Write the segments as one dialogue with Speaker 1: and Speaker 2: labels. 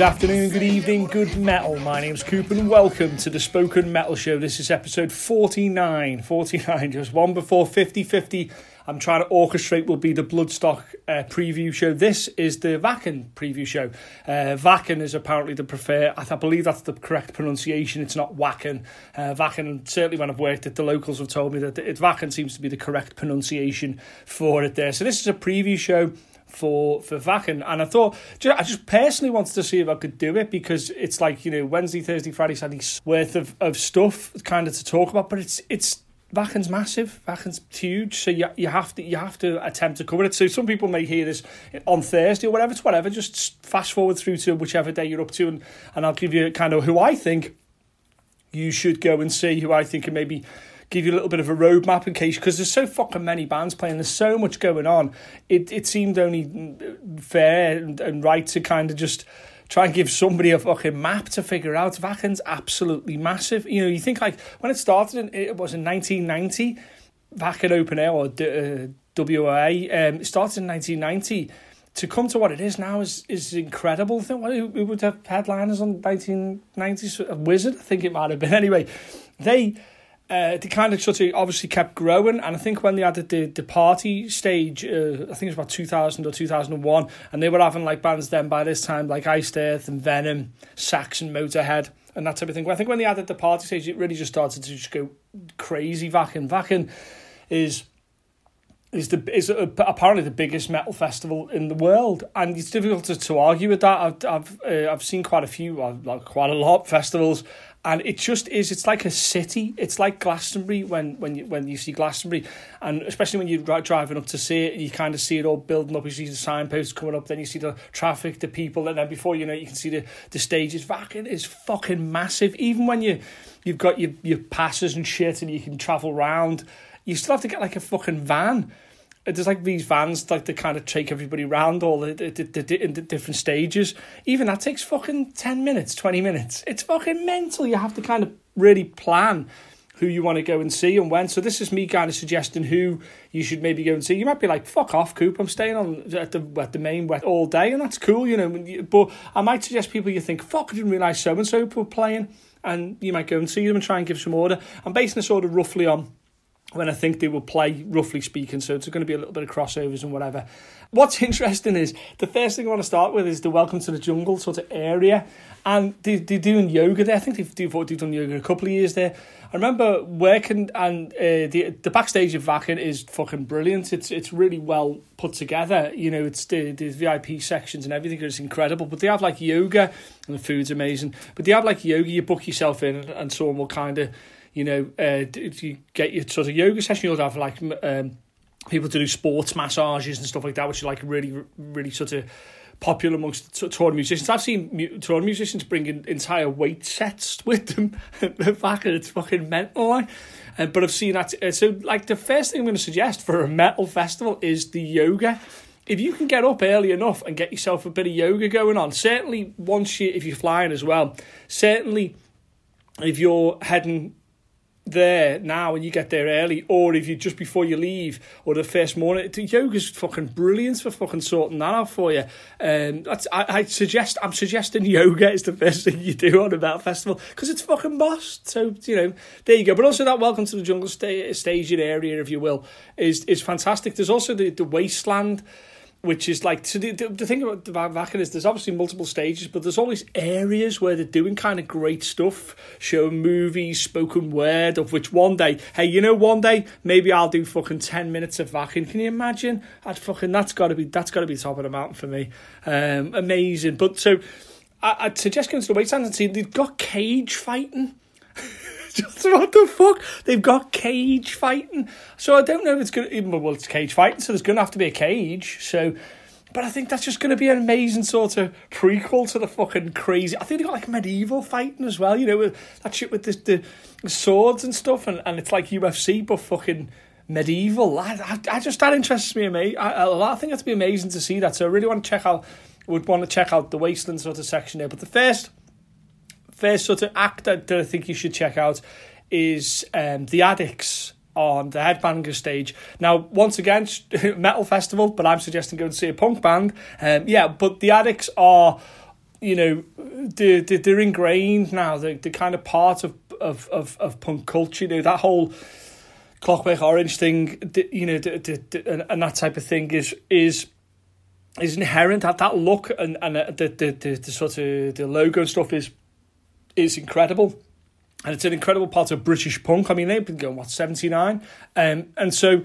Speaker 1: Good afternoon, good evening, good metal. My name's Coop and welcome to the Spoken Metal Show. This is episode 49. 49, just one before 50 50. I'm trying to orchestrate will be the Bloodstock uh, preview show. This is the Wacken preview show. Uh, Wacken is apparently the preferred, I believe that's the correct pronunciation. It's not Wacken. Uh, Wacken, certainly when I've worked it, the locals have told me that it, Wacken seems to be the correct pronunciation for it there. So this is a preview show for for Wacken, and I thought I just personally wanted to see if I could do it because it's like you know Wednesday, Thursday, Friday, Saturday worth of, of stuff kind of to talk about, but it's it's Wacken's massive, Wacken's huge, so you you have to you have to attempt to cover it. So some people may hear this on Thursday or whatever, it's whatever. Just fast forward through to whichever day you're up to, and and I'll give you kind of who I think you should go and see, who I think are maybe give you a little bit of a roadmap in case because there's so fucking many bands playing. There's so much going on. It it seemed only fair and, and right to kind of just try and give somebody a fucking map to figure out. Wacken's absolutely massive. You know, you think like when it started, in, it was in 1990. Wacken Open Air or uh, WA. Um, started in 1990 to come to what it is now is is incredible. I think who, who would have headliners on 1990s? Wizard. I think it might have been. Anyway, they uh, they kind of sort of obviously kept growing, and I think when they added the the party stage, uh, I think it was about two thousand or two thousand and one, and they were having like bands then by this time like Iced Earth and Venom, Saxon, Motorhead, and that type of thing. But I think when they added the party stage, it really just started to just go crazy. Wacken, Wacken is is the is apparently the biggest metal festival in the world, and it's difficult to, to argue with that. I've I've uh, I've seen quite a few, uh, like quite a lot festivals, and it just is it's like a city. It's like glastonbury when when you when you see glastonbury. And especially when you're driving up to see it you kind of see it all building up. You see the signposts coming up then you see the traffic the people and then before you know it, you can see the the stages. Wacken is fucking massive. Even when you you've got your your passes and shit and you can travel around you still have to get like a fucking van there's like these vans like to kind of take everybody around all the, the, the, the, the different stages. Even that takes fucking 10 minutes, 20 minutes. It's fucking mental. You have to kind of really plan who you want to go and see and when. So this is me kind of suggesting who you should maybe go and see. You might be like, fuck off, Coop, I'm staying on at the, at the main wet all day, and that's cool, you know. But I might suggest people you think, fuck, I didn't realise so-and-so were playing, and you might go and see them and try and give some order. I'm basing this order roughly on when I think they will play, roughly speaking. So it's going to be a little bit of crossovers and whatever. What's interesting is the first thing I want to start with is the Welcome to the Jungle sort of area. And they, they're doing yoga there. I think they've, they've, they've done yoga a couple of years there. I remember working, and uh, the the backstage of Wacken is fucking brilliant. It's it's really well put together. You know, it's the, the VIP sections and everything is incredible. But they have like yoga, and the food's amazing. But they have like yoga, you book yourself in, and, someone will kind of you know, uh, you get your sort of yoga session, you'll have like um, people to do sports massages and stuff like that, which are like really, really sort of popular amongst touring musicians. I've seen touring musicians bring in entire weight sets with them The back, and it's fucking mental. Like. Uh, but I've seen that. Uh, so, like, the first thing I'm going to suggest for a metal festival is the yoga. If you can get up early enough and get yourself a bit of yoga going on, certainly once you, if you're flying as well, certainly if you're heading there now and you get there early, or if you just before you leave or the first morning, yoga's fucking brilliant for fucking sorting that out for you. Um, I, I suggest I'm suggesting yoga is the first thing you do on a festival because it's fucking boss. So you know there you go. But also that welcome to the jungle sta- staging area, if you will, is is fantastic. There's also the the wasteland which is like so the, the, thing about the Wacken is there's obviously multiple stages, but there's these areas where they're doing kind of great stuff, showing movies, spoken word, of which one day, hey, you know, one day maybe I'll do fucking ten minutes of Wacken. Can you imagine? I'd fucking that's got to be that's got to be top of the mountain for me. Um, amazing. But so I, I'd suggest going to the wasteland and see they've got cage fighting. Just what the fuck? They've got cage fighting. So I don't know if it's going to, well, it's cage fighting, so there's going to have to be a cage. So, but I think that's just going to be an amazing sort of prequel to the fucking crazy. I think they got like medieval fighting as well, you know, with that shit with the, the swords and stuff, and, and it's like UFC, but fucking medieval. I, I, I just, that interests me. I, I, I think that'd be amazing to see that. So I really want to check out, would want to check out the Wasteland sort of section there. But the first first sort of act that, I think you should check out is um, The Adicts on the Headbanger stage. Now, once again, metal festival, but I'm suggesting go and see a punk band. Um, yeah, but The Adicts are you know, they're, they're ingrained now. They're, they're kind of part of, of, of, of punk culture. You know, that whole Clockwork Orange thing, you know, and that type of thing is is is inherent. That that look and and uh, the, the the the sort of the logo and stuff is is incredible. And it's an incredible part of British punk. I mean, they've been going, what, 79? Um, and so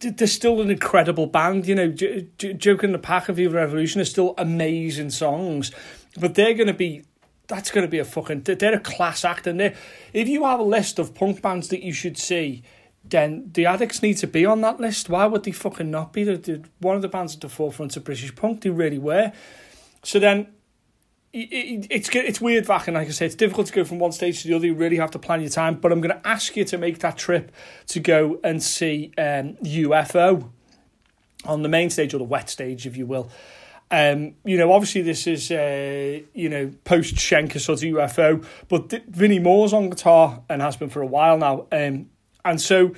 Speaker 1: they're still an incredible band. You know, J- J- Joker and the Pack of Viva Revolution are still amazing songs, but they're going to be. That's going to be a fucking. They're a class act, and they if you have a list of punk bands that you should see, then the Adicts need to be on that list. Why would they fucking not be? They're, one of the bands at the forefront of British punk. They really were. So then it's it's weird, Vac, and like I said, it's difficult to go from one stage to the other. You really have to plan your time. But I'm going to ask you to make that trip to go and see um, UFO on the main stage or the wet stage, if you will. Um, you know, obviously this is uh, you know post Schenker sort of UFO, but Vinnie Moore's on guitar and has been for a while now, um, and so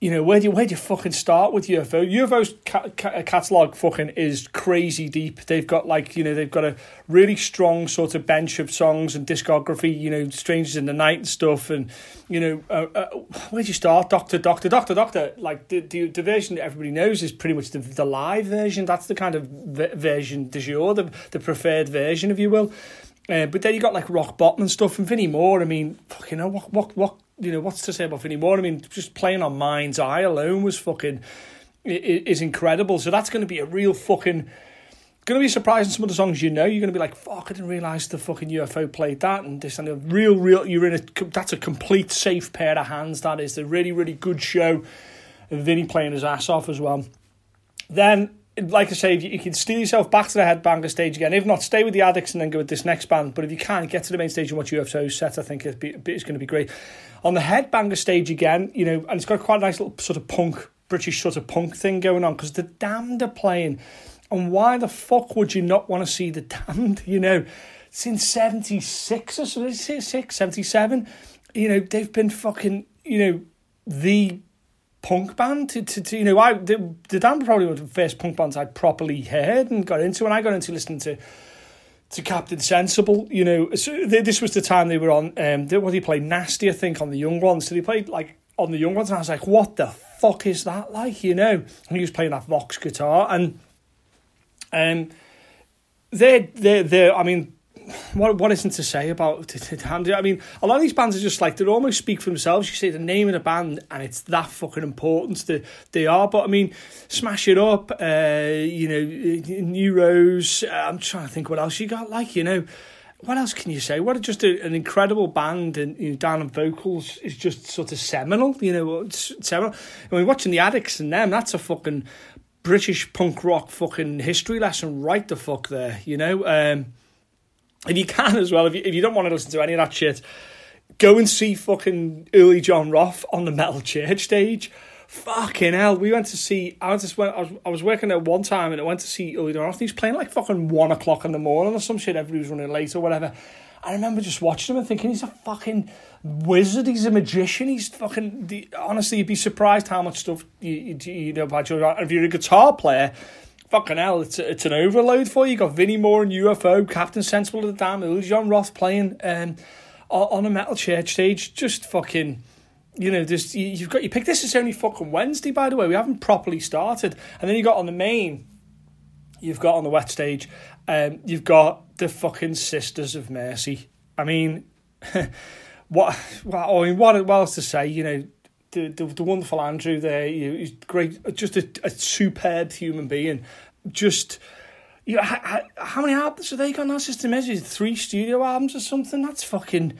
Speaker 1: you know, where do you, where do you fucking start with UFO? UFO's ca- ca- catalog fucking is crazy deep. They've got like, you know, they've got a really strong sort of bench of songs and discography, you know, Strangers in the Night and stuff. And, you know, uh, uh, where do you start? Doctor, Doctor, Doctor, Doctor. Like the, the, the version that everybody knows is pretty much the, the live version. That's the kind of version de jour, the, the preferred version, if you will. Uh, but then you got like rock bottom and stuff, and Vinnie Moore. I mean, fucking know what what what you know what's to say about Vinnie Moore? I mean, just playing on Mind's Eye alone was fucking is incredible. So that's going to be a real fucking going to be surprising. Some of the songs you know, you're going to be like, "Fuck, I didn't realize the fucking UFO played that." And this and a real, real. You're in a that's a complete safe pair of hands. That is a really, really good show. And Vinnie playing his ass off as well. Then like I say, you can steal yourself back to the headbanger stage again. If not, stay with the Adicts and then go with this next band. But if you can't get to the main stage and watch UFO set, I think it's, it's going to be great. On the headbanger stage again, you know, and it's got quite a nice little sort of punk, British sort of punk thing going on because the Damned are playing. And why the fuck would you not want to see the Damned? You know, since 76 or so, 6, 77, you know, they've been fucking, you know, the punk band. To, to, to you know I the, the Damned probably one of the first punk bands I properly heard and got into and I got into listening to to Captain Sensible you know. So this was the time they were on um they, what they played Nasty I think on the Young Ones. So they played like on the Young Ones and I was like what the fuck is that like? You know? And he was playing that Vox guitar and um they they they I mean what what isn't to say about Titanium? I mean, a lot of these bands are just like they almost speak for themselves. You say the name of the band, and it's that fucking important that they are. But I mean, Smash It Up, uh, you know, New Rose. Uh, I'm trying to think what else you got. Like you know, what else can you say? What just a, an incredible band, and you know, Vanian vocals is just sort of seminal. You know, it's seminal. I mean, watching the Adicts and them, that's a fucking British punk rock fucking history lesson right the fuck there. You know. Um, if you can as well, if you, if you don't want to listen to any of that shit, go and see fucking Uli Jon Roth on the Metal Church stage. Fucking hell, we went to see. I just went. I was, I was working there one time, and I went to see Uli Jon Roth. He was playing like fucking one o'clock in the morning or some shit. Everybody was running late or whatever. I remember just watching him and thinking he's a fucking wizard. He's a magician. He's fucking. The, honestly, you'd be surprised how much stuff you you, you know about your. If you're a guitar player, fucking hell, it's, it's an overload for you. You've got Vinnie Moore and UFO, Captain Sensible of the Damned, Uli Jon Roth playing um, on a metal church stage. Just fucking, you know, just you've got you pick. This is only fucking Wednesday, by the way. We haven't properly started, and then you got on the main. You've got on the wet stage, um, you've got the fucking Sisters of Mercy. I mean, what? What? I mean, what? What else to say? You know, the, the, the wonderful Andrew there. you, He's great, just a, a superb human being. Just you know, how, how many albums have they got now? System Edge, three studio albums or something. That's fucking.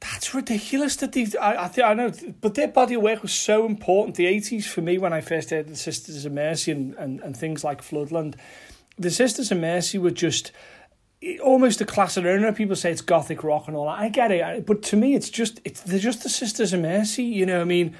Speaker 1: That's ridiculous. That they, I, I think I know, but their body of work was so important. The eighties for me when I first heard the Sisters of Mercy and, and, and things like Floodland, the Sisters of Mercy were just almost a class of owner. People say it's gothic rock and all that. I get it, but to me, it's just it's they're just the Sisters of Mercy. You know, I mean,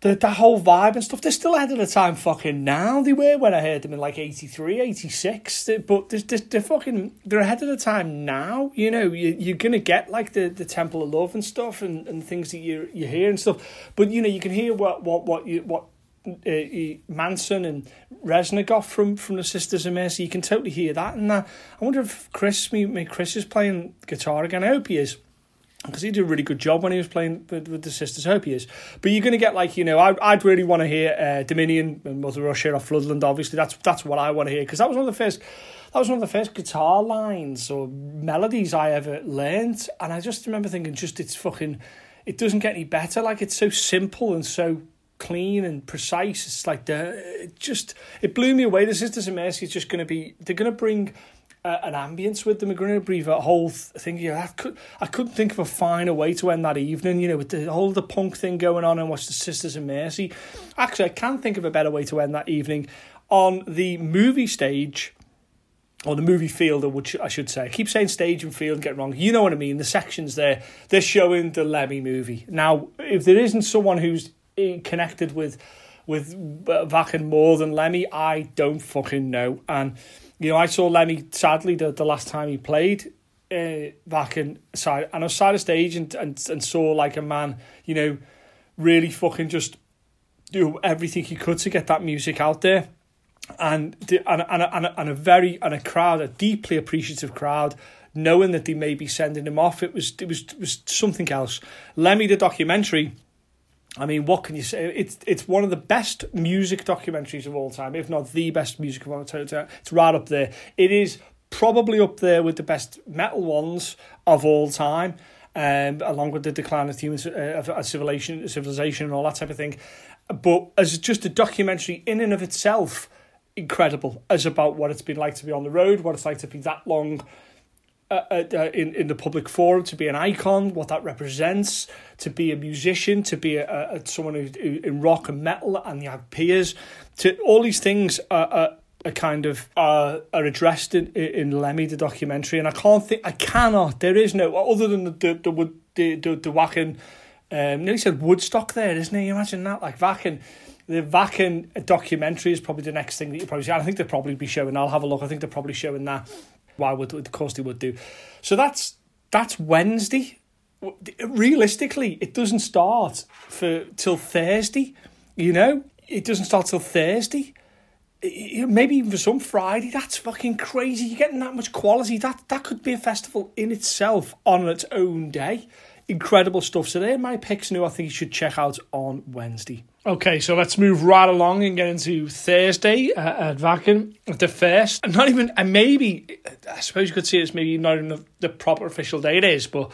Speaker 1: the the whole vibe and stuff. They're still ahead of the time. Fucking now they were when I heard them in like 83, 86. But they're, they're, they're fucking they're ahead of the time now. You know, you you're gonna get like the, the Temple of Love and stuff and, and things that you you hear and stuff. But you know, you can hear what what what you what uh, Manson and Reznor from from the Sisters of Mercy. You can totally hear that. And that. I wonder if Chris, me, me Chris, is playing guitar again. I hope he is because he did a really good job when he was playing with, with the sisters. I hope he is. But you're going to get like you know, I, I'd really want to hear uh, Dominion and Mother Russia off Floodland. Obviously, that's that's what I want to hear because that was one of the first. That was one of the first guitar lines or melodies I ever learned, and I just remember thinking, just it's fucking, it doesn't get any better. Like it's so simple and so clean and precise. It's like the it just it blew me away. The Sisters of Mercy is just going to be they're going to bring uh, an ambience with them. We're going to breathe a whole thing. Yeah, I could I couldn't think of a finer way to end that evening. You know, with the whole the punk thing going on and watch the Sisters of Mercy. Actually, I can think of a better way to end that evening on the movie stage. Or the movie field, or which I should say. I keep saying stage and field get wrong. You know what I mean. The sections there, they're showing the Lemmy movie. Now, if there isn't someone who's connected with with Wacken more than Lemmy, I don't fucking know. And you know, I saw Lemmy sadly the, the last time he played uh, Wacken side, and I was side of stage and, and and saw like a man, you know, really fucking just do everything he could to get that music out there. And, and, and, and, and a very and a crowd, a deeply appreciative crowd, knowing that they may be sending him off. It was it was it was something else. Lemmy the documentary I mean, what can you say? It's it's one of the best music documentaries of all time, if not the best music of all time. It's right up there. It is probably up there with the best metal ones of all time, um, along with the decline of human uh, of civilization, civilization, and all that type of thing. But as just a documentary in and of itself, incredible as about what it's been like to be on the road, what it's like to be that long uh, uh, uh, in in the public forum, to be an icon, what that represents, to be a musician, to be a, a someone who, who in rock and metal, and you have peers, to all these things are, are, are kind of are, are addressed in, in Lemmy the documentary, and I can't think, I cannot, there is no other than the the the the, the, the Wacken, um, nearly said Woodstock there, isn't? You imagine that, like Wacken the Wacken documentary is probably the next thing that you probably see. I think they'll probably be showing. I'll have a look. I think they're probably showing that why would of course they would do. So that's that's Wednesday. Realistically, it doesn't start for till Thursday. You know, it doesn't start till Thursday. Maybe even for some Friday. That's fucking crazy. You're getting that much quality. That that could be a festival in itself on its own day incredible stuff. So they're my picks new I think you should check out on Wednesday. Okay, so let's move right along and get into Thursday uh, at Wacken, the first. Not even, and maybe, I suppose you could see it's maybe not even the, the proper official day it is, but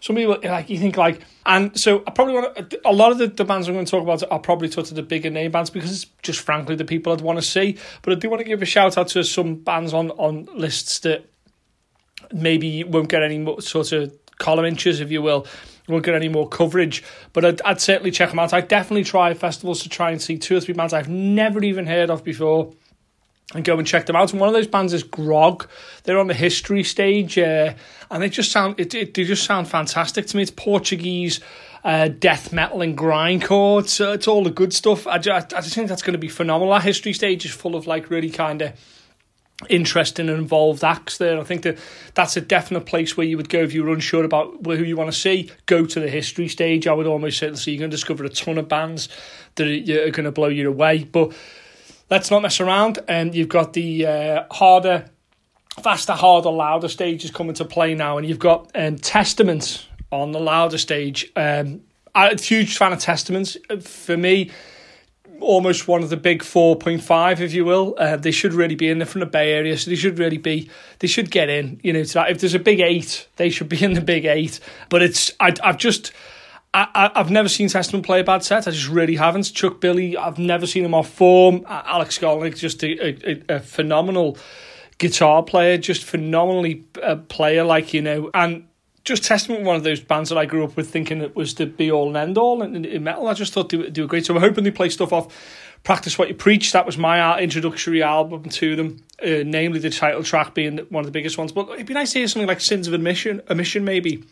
Speaker 1: some people like you think like and so I probably want to, a lot of the, the bands I'm going to talk about are probably sort of the bigger name bands because it's just frankly the people I'd want to see. But I do want to give a shout out to some bands on on lists that maybe won't get any sort of column inches, if you will. Won't get any more coverage, but I'd, I'd certainly check them out. I'd definitely try festivals to try and see two or three bands I've never even heard of before and go and check them out. And one of those bands is Grog. They're on the history stage, uh, and they just sound it, it, they just sound fantastic to me. It's Portuguese uh, death metal and grindcore. It's, uh, it's all the good stuff. I just, I just think that's going to be phenomenal. That history stage is full of like really kind of interesting and involved acts there. I think that that's a definite place where you would go if you were unsure about who you want to see. Go to the history stage. I would almost say so you're going to discover a ton of bands that are going to blow you away. But let's not mess around. And um, you've got the uh, harder, faster, harder, louder stages coming to play now, and you've got um, Testaments on the louder stage. Um, I'm a huge fan of Testaments. For me, almost one of the big 4.5, if you will. Uh, they should really be in there from the Bay Area, so they should really be, they should get in, you know, to that. If there's a big eight, they should be in the big eight. But it's, I, I've just, I, have never seen Testament play a bad set. I just really haven't. Chuck Billy, I've never seen him off form. Alex Skolnick, just a, a, a phenomenal guitar player, just phenomenally a player, like, you know, and just Testament one of those bands that I grew up with thinking it was the be all and end all in, in metal. I just thought they would do a great. So I'm hoping they play stuff off Practice What You Preach. That was my introductory album to them, uh, namely the title track being one of the biggest ones. But it'd be nice to hear something like Sins of Admission, Omission maybe,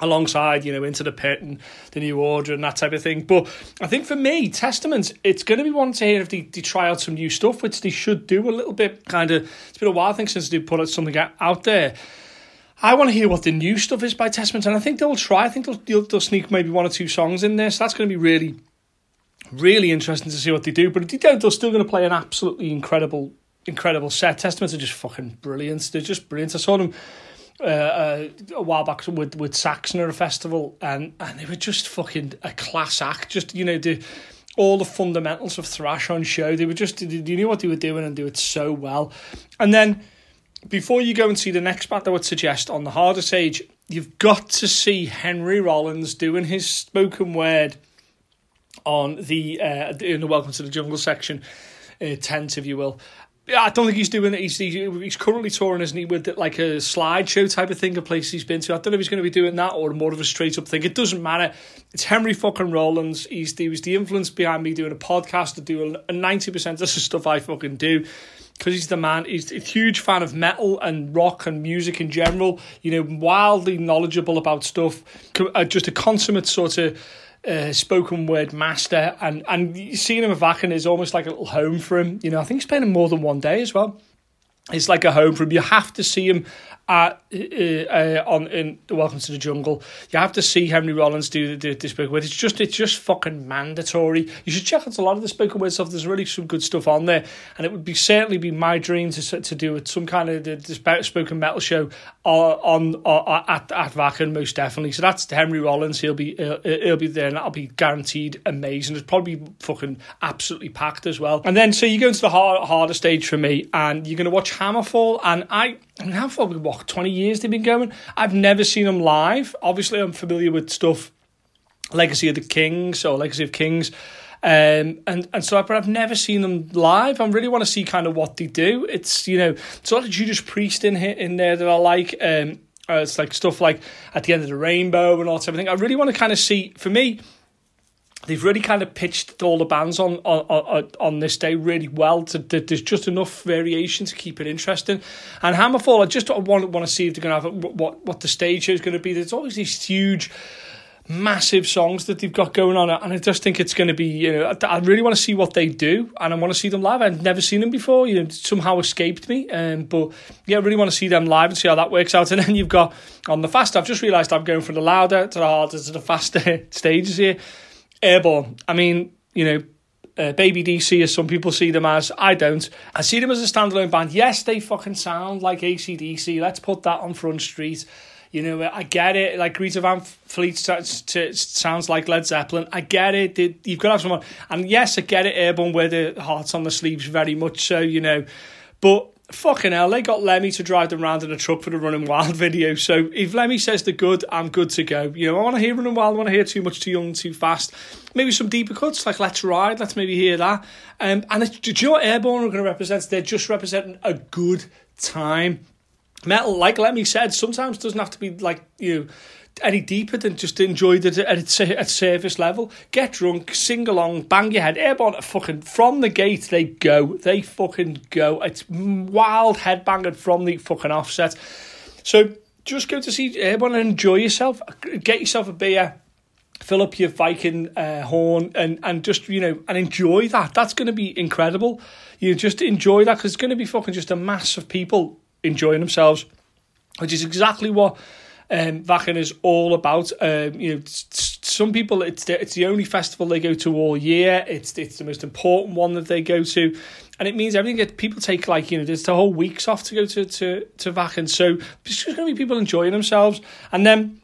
Speaker 1: alongside, you know, Into the Pit and The New Order and that type of thing. But I think for me, Testament, it's going to be one to hear if they, they try out some new stuff, which they should do a little bit. Kind of, it's been a while, I think, since they put something out there. I want to hear what the new stuff is by Testament, and I think they'll try. I think they'll, they'll, they'll sneak maybe one or two songs in there. So that's going to be really, really interesting to see what they do. But if they're still going to play an absolutely incredible, incredible set. Testaments are just fucking brilliant. They're just brilliant. I saw them uh, uh, a while back with with Saxon at a festival, and and they were just fucking a class act. Just you know the all the fundamentals of thrash on show. They were just you knew what they were doing and do it so well. And then before you go and see the next band, I would suggest on the harder stage, you've got to see Henry Rollins doing his spoken word on the uh, in the Welcome to the Jungle section uh, tent, if you will. I don't think he's doing it. He's, he's currently touring, isn't he, with like a slideshow type of thing, a place he's been to. I don't know if he's going to be doing that or more of a straight up thing. It doesn't matter. It's Henry fucking Rollins. He's he was the influence behind me doing a podcast to do a ninety percent of the stuff I fucking do because he's the man. He's a huge fan of metal and rock and music in general. You know, wildly knowledgeable about stuff. Uh, just a consummate sort of uh, spoken word master, and and seeing him at Wacken is almost like a little home for him. You know, I think he's playing more than one day as well. It's like a home for him. You have to see him at, uh, uh, on in Welcome to the Jungle. You have to see Henry Rollins do the, the, spoken word. It's just it's just fucking mandatory. You should check out a lot of the spoken word stuff. There's really some good stuff on there, and it would be certainly be my dream to to do some kind of the, the spoken metal show uh, on, on, at at Wacken most definitely. So that's Henry Rollins. He'll be he'll, he'll be there, and that'll be guaranteed amazing. It's probably fucking absolutely packed as well. And then so you go into the hard, harder stage for me, and you're to watch Hammerfall, and I I how far we walk? Twenty years they've been going. I've never seen them live. Obviously, I'm familiar with stuff, Legacy of the Kings or Legacy of Kings, um, and and so, but I've never seen them live. I really want to see kind of what they do. It's you know, it's a lot of Judas Priest in here in there that I like. Um, uh, it's like stuff like at the end of the rainbow and all that everything. I really want to kind of see. For me, they've really kind of pitched all the bands on on on, this day really well. To, to, there's just enough variation to keep it interesting. And Hammerfall, I just want want to see if they're going to have what what the stage is going to be. There's always these huge. Massive songs that they've got going on, and I just think it's going to be. You know, I really want to see what they do, and I want to see them live. I've never seen them before. You know, somehow escaped me, um, but yeah, I really want to see them live and see how that works out. And then you've got on the fast. I've just realised I'm going from the louder to the harder to the faster stages here. Airborne. I mean, you know, uh, Baby DC, as some people see them as. I don't. I see them as a standalone band. Yes, they fucking sound like ACDC. Let's put that on Front Street. You know, I get it. Like Greta Van Fleet sounds like Led Zeppelin. I get it. You've got to have someone. And yes, I get it. Airborne wear the hearts on the sleeves very much so, you know. But fucking hell, they got Lemmy to drive them around in a truck for the Running Wild video. So if Lemmy says they're good, I'm good to go. You know, I want to hear Running Wild. I want to hear Too Much, Too Young, Too Fast. Maybe some deeper cuts like Let's Ride. Let's maybe hear that. Um, and it's, do you know what Airborne are going to represent? They're just representing a good time. Metal, like Lemmy said, sometimes doesn't have to be like you know any deeper than just enjoy it at its at surface level. Get drunk, sing along, bang your head. Airborne fucking from the gate they go. They fucking go. It's wild headbanging from the fucking offset. So just go to see Airborne and enjoy yourself. Get yourself a beer. Fill up your Viking uh, horn and, and just, you know, and enjoy that. That's going to be incredible. You just enjoy that because it's going to be fucking just a mass of people enjoying themselves, which is exactly what um, is all about. Um, you know, some people it's the, it's the only festival they go to all year. It's it's the most important one that they go to, and it means everything. that People take like you know, there's the whole weeks off to go to to to Wacken. So it's just going to be people enjoying themselves, and then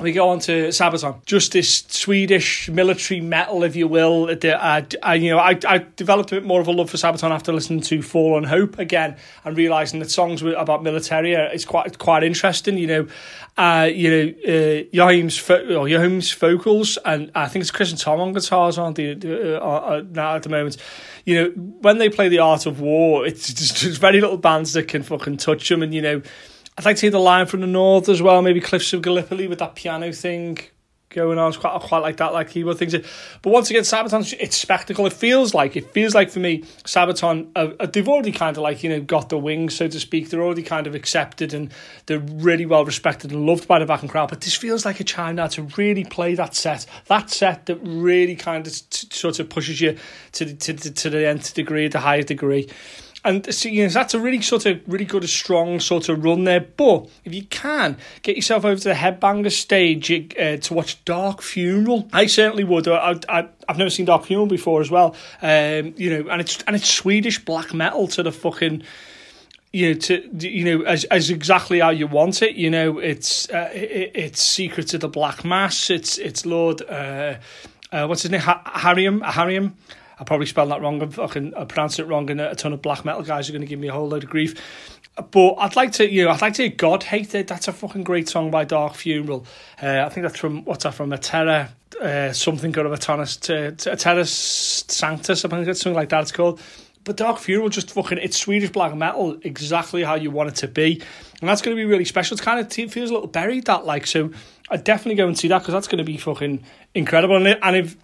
Speaker 1: we go on to Sabaton, just this Swedish military metal, if you will. I, I, you know, I, I developed a bit more of a love for Sabaton after listening to Fall on Hope again and realizing that songs about military is quite quite interesting. You know, uh, you know, uh, Joachim's, fo- Joachim's vocals, and I think it's Chris and Tom on guitars, aren't they? Uh, uh, uh, now at the moment, you know, when they play the Art of War, it's just very little bands that can fucking touch them, and you know I'd like to hear the Lion from the North as well, maybe Cliffs of Gallipoli with that piano thing going on. It's quite, quite like that, like keyboard things. But once again, Sabaton, it's spectacle. It feels like, it feels like for me, Sabaton, uh, uh, they've already kind of like, you know, got the wings, so to speak. They're already kind of accepted and they're really well respected and loved by the Wacken crowd. But this feels like a time now to really play that set, that set that really kind of t- sort of pushes you to, to, to, to the nth degree, the highest degree. And so, you know, that's a really sort of really good, strong sort of run there. But if you can get yourself over to the Headbanger stage uh, to watch Dark Funeral, I certainly would. I, I, I've never seen Dark Funeral before as well. Um, you know, and it's and it's Swedish black metal to the fucking you know to you know as as exactly how you want it you know it's uh, it, it's secret of the black mass it's it's lord uh, uh what's his name ha- Harium Harium I probably spelled that wrong. I'm fucking I pronounced it wrong, and a ton of black metal guys are going to give me a whole load of grief. But I'd like to, you know, I'd like to hear God Hated. That's a fucking great song by Dark Funeral. Uh, I think that's from what's that from? A Terror, uh, something good of a to a Terror Sanctus. I think it's something like that. It's called. But Dark Funeral just fucking it's Swedish black metal exactly how you want it to be, and that's going to be really special. It's kind of it feels a little buried that like so. I definitely go and see that because that's going to be fucking incredible. And, and if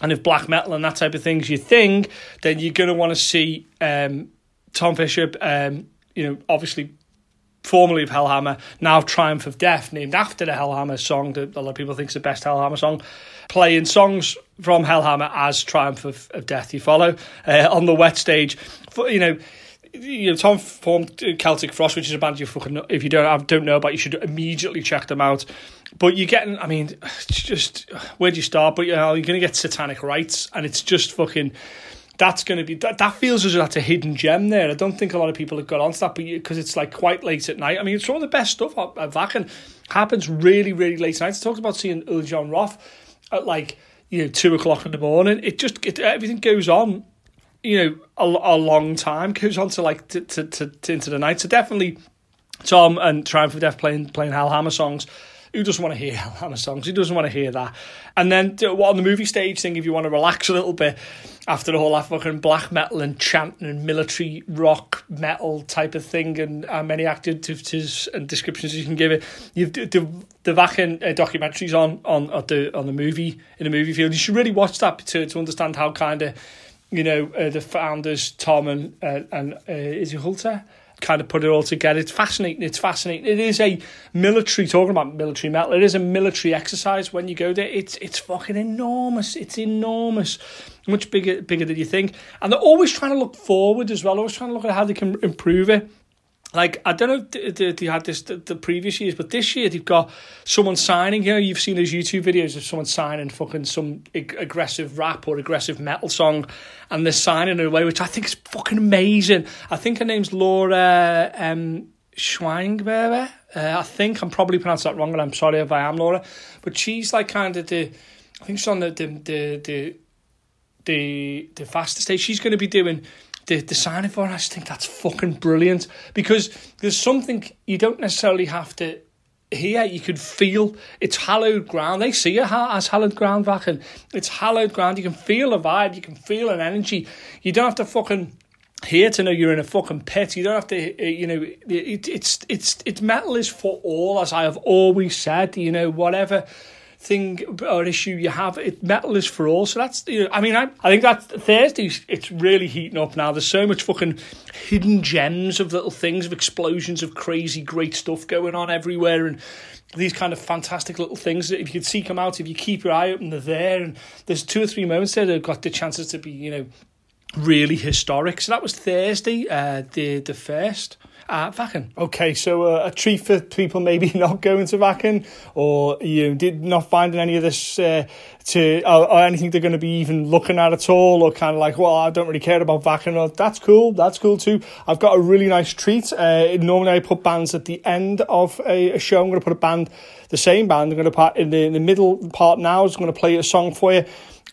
Speaker 1: and if black metal and that type of thing's your thing, then you're going to want to see um, Tom Fischer, um, you know, obviously formerly of Hellhammer, now Triumph of Death, named after the Hellhammer song that a lot of people think is the best Hellhammer song, playing songs from Hellhammer as Triumph of, of Death. You follow uh, on the wet stage, for, you know. You know, Tom formed Celtic Frost, which is a band you fucking if you don't don't know about, you should immediately check them out. But you're getting, I mean, just where do you start? But you know, you're going to get Satanic Rites, and it's just fucking. That's going to be that. That feels as though that's a hidden gem there. I don't think a lot of people have got onto that, but because it's like quite late at night. I mean, it's some of the best stuff Wacken happens really, really late at night. I talked about seeing Jon Roth at like you know two o'clock in the morning. It just it, everything goes on. You know, a, a long time goes on to like to, to, to, to into the night. So definitely, Tom and Triumph of Death playing playing Hellhammer songs who doesn't want to hear Hellhammer songs? Who doesn't want to hear that? And then what on the movie stage thing, if you want to relax a little bit after the whole that fucking black metal and chanting and military rock metal type of thing and many activities and descriptions you can give it, you've the the Wacken uh, documentaries on on on the on the movie in the movie field. You should really watch that to to understand how kind of you know uh, the founders Tom and uh, and uh, it Hulter kind of put it all together. It's fascinating. It's fascinating. It is a military talking about military metal. It is a military exercise when you go there. It's it's fucking enormous. It's enormous. Much bigger bigger than you think. And they're always trying to look forward as well. Always trying to look at how they can improve it like I don't know if they had this the, previous years, but this year they've got someone signing. You know, you've seen those YouTube videos of someone signing fucking some ag- aggressive rap or aggressive metal song, and they're signing in a way which I think is fucking amazing. I think her name's Laura um. Uh, I think I'm probably pronounced that wrong, and I'm sorry if I am, Laura. But she's like kind of the, I think she's on the the the the the, the fastest stage. She's going to be doing the, the signing for, I just think that's fucking brilliant because there's something you don't necessarily have to hear. You could feel it's hallowed ground. They see it as hallowed ground back, and it's hallowed ground. You can feel a vibe, you can feel an energy. You don't have to fucking hear to know you're in a fucking pit. You don't have to, uh, you know, it, it's it's it's metal is for all, as I have always said. You know, whatever thing or issue you have. It metal is for all. So that's you know, I mean I I think that Thursday it's really heating up now. There's so much fucking hidden gems of little things of explosions of crazy great stuff going on everywhere and these kind of fantastic little things that if you could seek them out, if you keep your eye open, they're there. And there's two or three moments there that have got the chances to be, you know, really historic. So that was Thursday, uh, the the first at Wacken. Okay, so uh, a treat for people maybe not going to Wacken or you know, did not finding any of this uh, to or, or, anything they're going to be even looking at at all, or kind of like, well, I don't really care about Wacken. Or that's cool, that's cool too. I've got a really nice treat. Uh, normally, I put bands at the end of a, a show. I'm going to put a band, the same band. I'm going to put in the in the middle part now. I'm going to play a song for you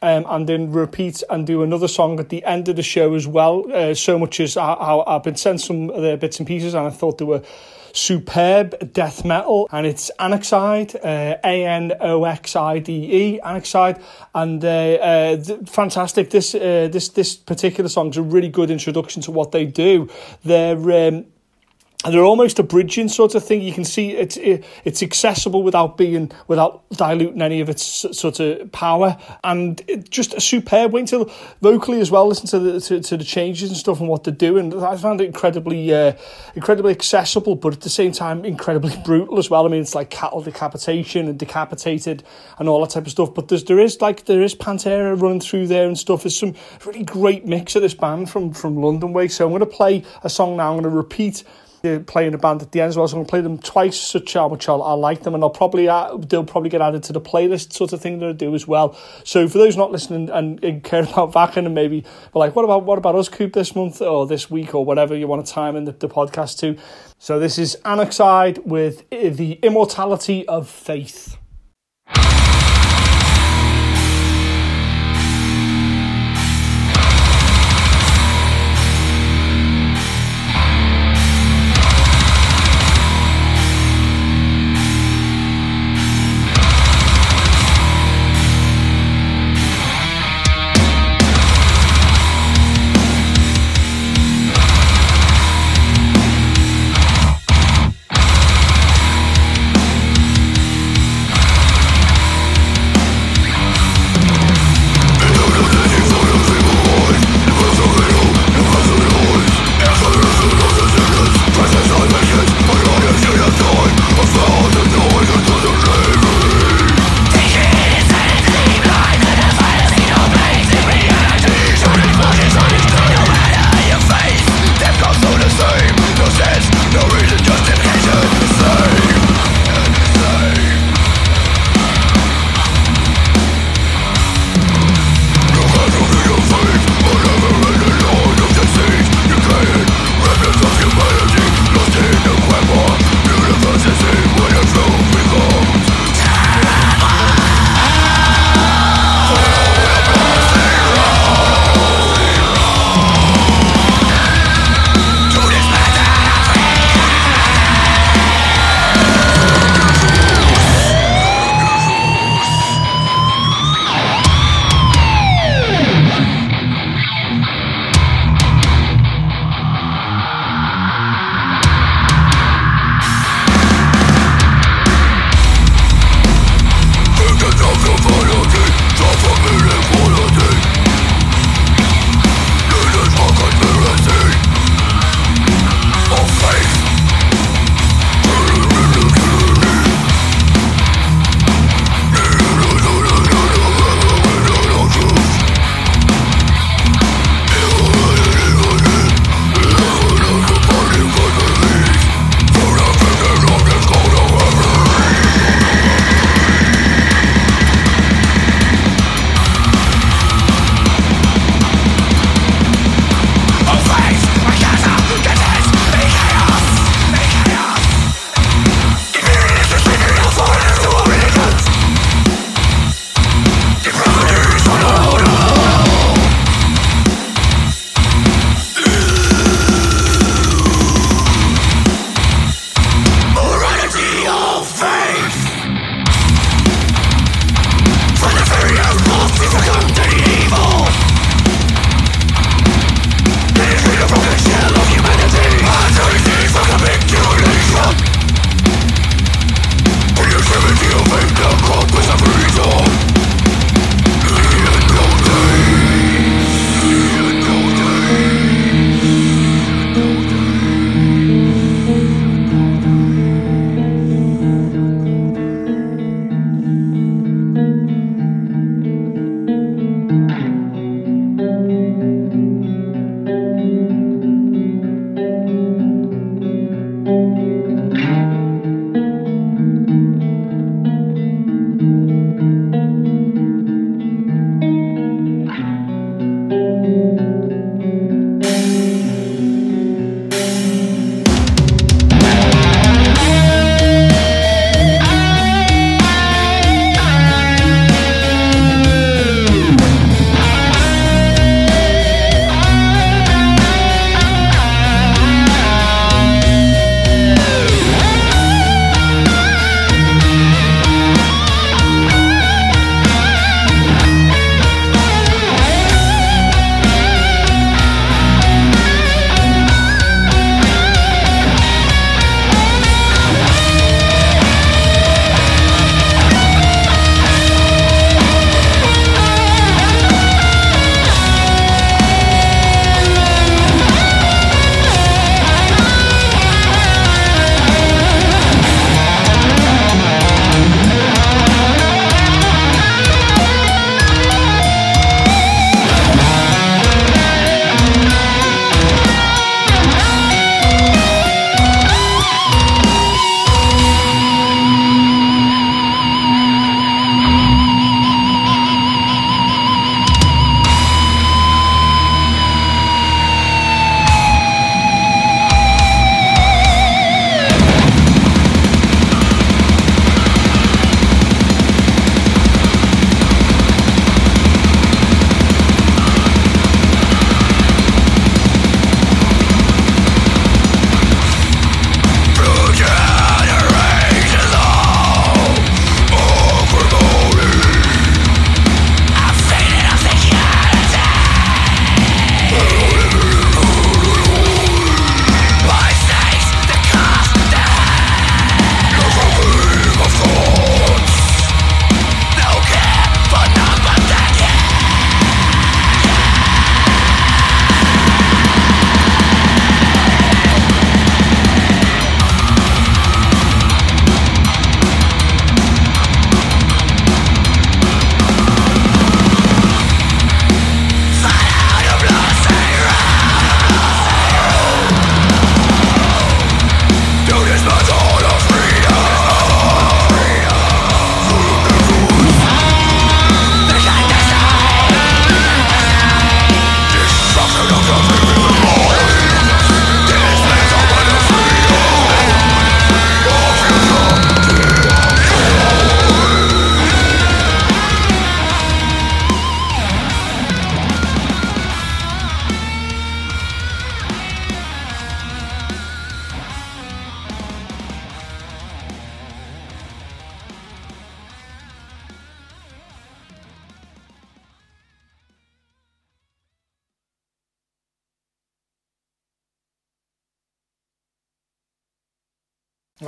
Speaker 1: um, and then repeat and do another song at the end of the show as well. Uh, so much as I, have been sent some of bits and pieces, and I thought they were superb death metal, and it's Anoxide, uh, A N O X I D E, Anoxide, and uh, uh, th- fantastic. This uh, this this particular song is a really good introduction to what they do. They're um, and they're almost a bridging sort of thing. You can see it's it's accessible without being without diluting any of its sort of power, and just a superb way to vocally as well. Listen to the to, to, the changes and stuff and what they're doing. I found it incredibly uh, incredibly accessible, but at the same time incredibly brutal as well. I mean, it's like cattle decapitation and decapitated and all that type of stuff. But there's there is like there is Pantera running through there and stuff. There's some really great mix of this band from from London way. So I'm going to play a song now. I'm going to repeat playing a band at the end as well. So I'm going to play them twice, such how much I, like them, and I'll probably they'll probably get added to the playlist sort of thing that I do as well. So for those not listening and, and care about Wacken and maybe like, what about what about us, Coop, this month or this week or whatever you want to time in the, the podcast to? So this is Anoxide with eh, the Immortality of Faith.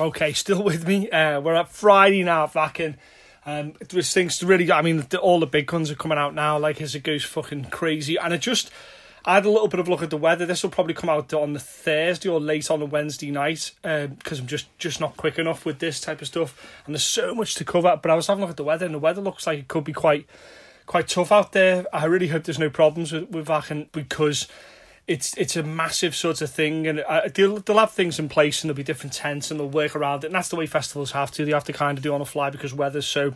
Speaker 1: Okay, still with me. Uh, we're at Friday now, fucking. Um, there's things to really. I mean, the, all the big guns are coming out now. Like as it goes fucking crazy, and it just. I had a little bit of look at the weather. This will probably come out on the Thursday or late on the Wednesday night because um, I'm just just not quick enough with this type of stuff. And there's so much to cover. But I was having a look at the weather, and the weather looks like it could be quite quite tough out there. I really hope there's no problems with with because it's it's a massive sort of thing, and uh, they'll they'll have things in place, and there'll be different tents, and they'll work around it, and that's the way festivals have to. They have to kind of do on the fly because weather's so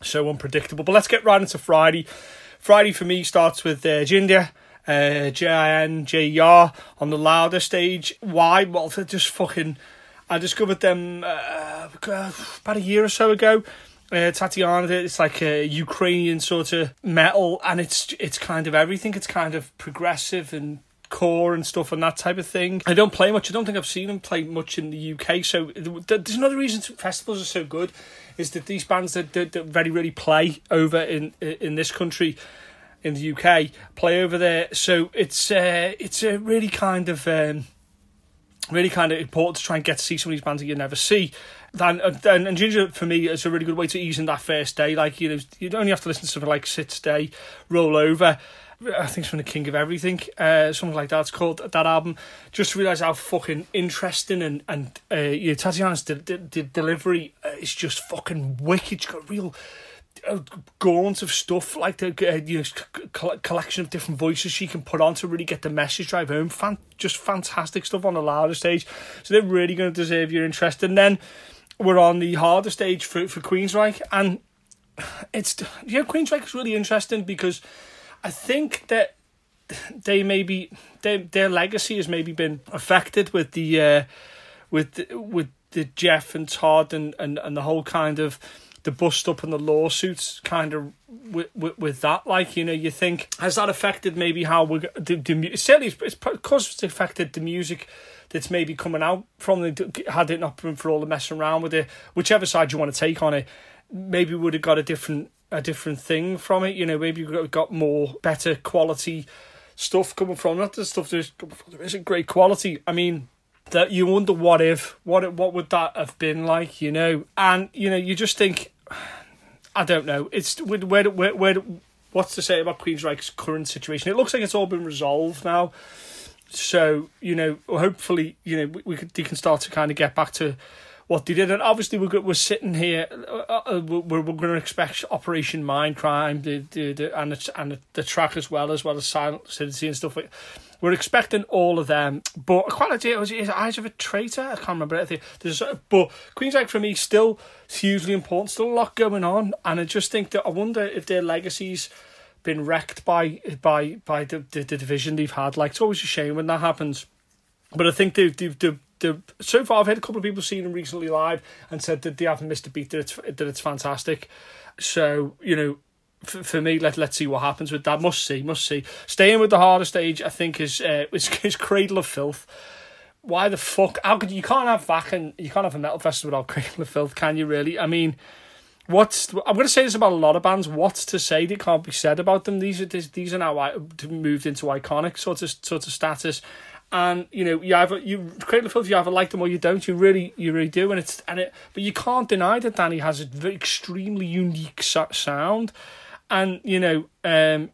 Speaker 1: so unpredictable. But let's get right into Friday. Friday for me starts with uh, Jinjer. Uh, on the louder stage. Why? Well, they're just fucking... I discovered them uh, about a year or so ago. Uh, Tatiana, it's like a Ukrainian sort of metal, and it's it's kind of everything. It's kind of progressive and core and stuff and that type of thing. I don't play much. I don't think I've seen them play much in the UK. So there's another reason festivals are so good is that these bands that, that, that very really play over in in this country in the UK play over there. So it's uh, it's a really kind of um, really kind of important to try and get to see some of these bands that you never see. And, and, and Jinjer for me is a really good way to ease in that first day. Like you know, you only have to listen to something like Sit Stay, Roll Over. I think it's from the King of Everything, uh, something like that. It's called that album. Just to realize how fucking interesting and and uh, you know, Tatiana's de- de- de- delivery is just fucking wicked. She's got real a gaunt of stuff like the uh, you know collection of different voices she can put on to really get the message drive home. Fan- just fantastic stuff on the louder stage. So they're really going to deserve your interest. And then we're on the harder stage for for Queensryche, and it's yeah Queensryche is really interesting because I think that they maybe they, their legacy has maybe been affected with the uh, with the, with the Geoff and Todd and, and, and the whole kind of the bust up and the lawsuits kind of with, with, with that. Like you know you think has that affected maybe how we're the, the certainly it's, because it's affected the music that's maybe coming out from the had it not been for all the messing around with it whichever side you want to take on it maybe would have got a different a different thing from it you know maybe we got more better quality stuff coming from not the stuff that isn't great quality i mean that you wonder what if what what would that have been like you know and you know you just think I don't know. It's where where where what's to say about Queensryche's current situation? It looks like it's all been resolved now. So you know, hopefully, you know, we, we could, they can start to kind of get back to what they did. And obviously, we're we're sitting here, uh, uh, we're, we're going to expect Operation Mindcrime, the, the, the and the, and the track as well as well as Silent City and stuff like. We're expecting all of them, but quite like it. Was it Eyes of a Traitor? I can't remember. anything. there's, but Queensryche for me still hugely important. Still a lot going on, and I just think that I wonder if their legacies been wrecked by by by the, the, the division they've had. Like it's always a shame when that happens. But I think they've, they've, they've, so far I've had a couple of people seen them recently live and said that they haven't missed a beat that it's that it's fantastic. So you know for, for me, let let's see what happens with that. Must see, must see. Staying with the harder stage, I think is uh, is, is Cradle of Filth. Why the fuck? How could you can't have Wacken? You can't have a metal festival without Cradle of Filth, can you? Really? I mean, what's I'm going to say this about a lot of bands. What's to say that can't be said about them? These are these are now moved into iconic sort of sort of status. And you know, you either you Cradle of Filth, you either like them or you don't. You really, you really do, and it's and it. But you can't deny that Dani has an extremely unique sound and you know, um,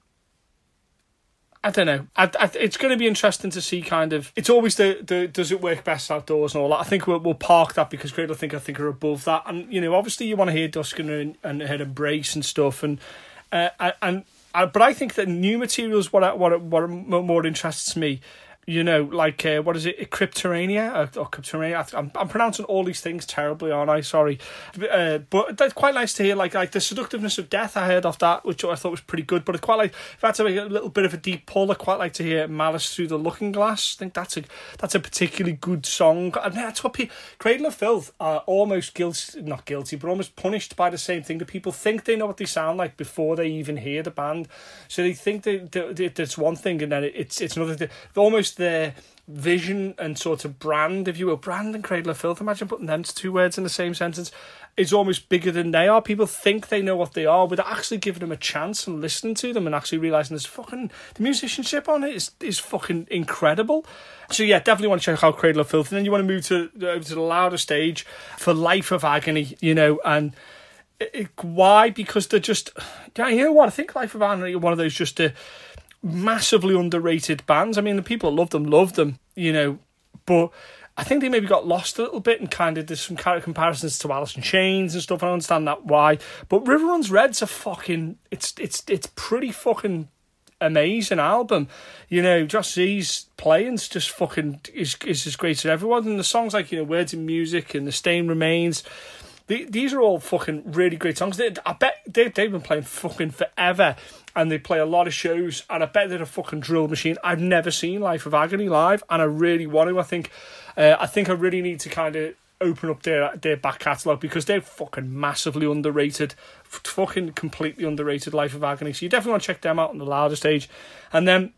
Speaker 1: I don't know. I, I, it's going to be interesting to see kind of. It's always the, the does it work best outdoors and all that. I think we'll, we'll park that because Cradle think I think are above that, and you know, obviously you want to hear Duskiner and, and hear Embrace and stuff, and uh, and. Uh, but I think that new materials what what what more interests me you know, like uh, what is it, Cryptorania or, or Cryptorania? I'm, I'm pronouncing all these things terribly, aren't I? Sorry, uh, but that's quite nice to hear. Like like the seductiveness of death, I heard off that, which I thought was pretty good. But I quite like if I had to make a little bit of a deep pull, I quite like to hear Malice through the Looking Glass. I think that's a that's a particularly good song, and that's what people Cradle of Filth are almost guilty, not guilty, but almost punished by the same thing. That people think they know what they sound like before they even hear the band, so they think that, that, that it's one thing and then it's it's another thing. Almost their vision and sort of brand, if you will, brand and Cradle of Filth. Imagine putting them two words in the same sentence. Is almost bigger than they are. People think they know what they are, but actually giving them a chance and listening to them and actually realizing there's fucking the musicianship on it is is fucking incredible. So yeah, definitely want to check out Cradle of Filth, and then you want to move to over to the louder stage for Life of Agony, you know, and. It, why? Because they're just, you know what? I think Life of Agony are one of those just uh, massively underrated bands. I mean, the people that love them love them, you know, but I think they maybe got lost a little bit and kind of there's some kind of comparisons to Alice in Chains and stuff. I understand that why, but River Runs Red's a fucking it's it's it's pretty fucking amazing album. You know, Joey Z's playing's just fucking is is as great as everyone, and the songs like you know Words and Music and The Stain Remains. The, these are all fucking really great songs. They, I bet they, they've been playing fucking forever and they play a lot of shows and I bet they're a fucking drill machine. I've never seen Life of Agony live and I really want to. I think uh, I think I really need to kind of open up their their back catalogue because they're fucking massively underrated, fucking completely underrated. Life of Agony. So you definitely want to check them out on the louder stage, and then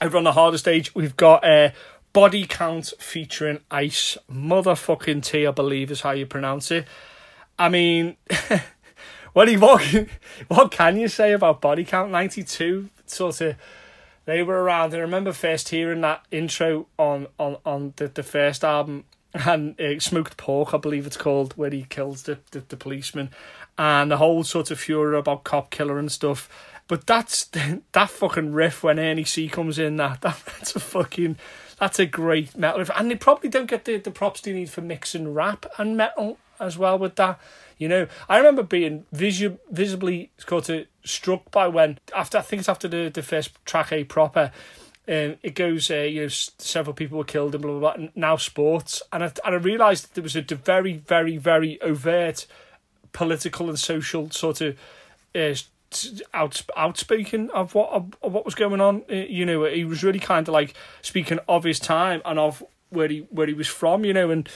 Speaker 1: over on the harder stage we've got uh, Body Count featuring Ice Motherfucking T, I believe is how you pronounce it. I mean, what, what, what can you say about Body Count 92? Sort of, they were around. I remember first hearing that intro on, on, on the, the first album and uh, Smoked Pork, I believe it's called, where he kills the, the, the policeman and the whole sort of furor about cop killer and stuff. But that's that fucking riff when Ernie C comes in. That, that that's a fucking that's a great metal riff, and they probably don't get the, the props they need for mixing rap and metal as well with that. You know, I remember being visu- visibly sort of struck by when after I think it's after the the first track a proper. Um, it goes, uh, you know, several people were killed and blah blah blah. Now sports, and I and I realised there was a very very very overt political and social sort of uh, out, outspoken of what of, of what was going on. Uh, you know, he was really kind of like speaking of his time and of where he where he was from. You know, and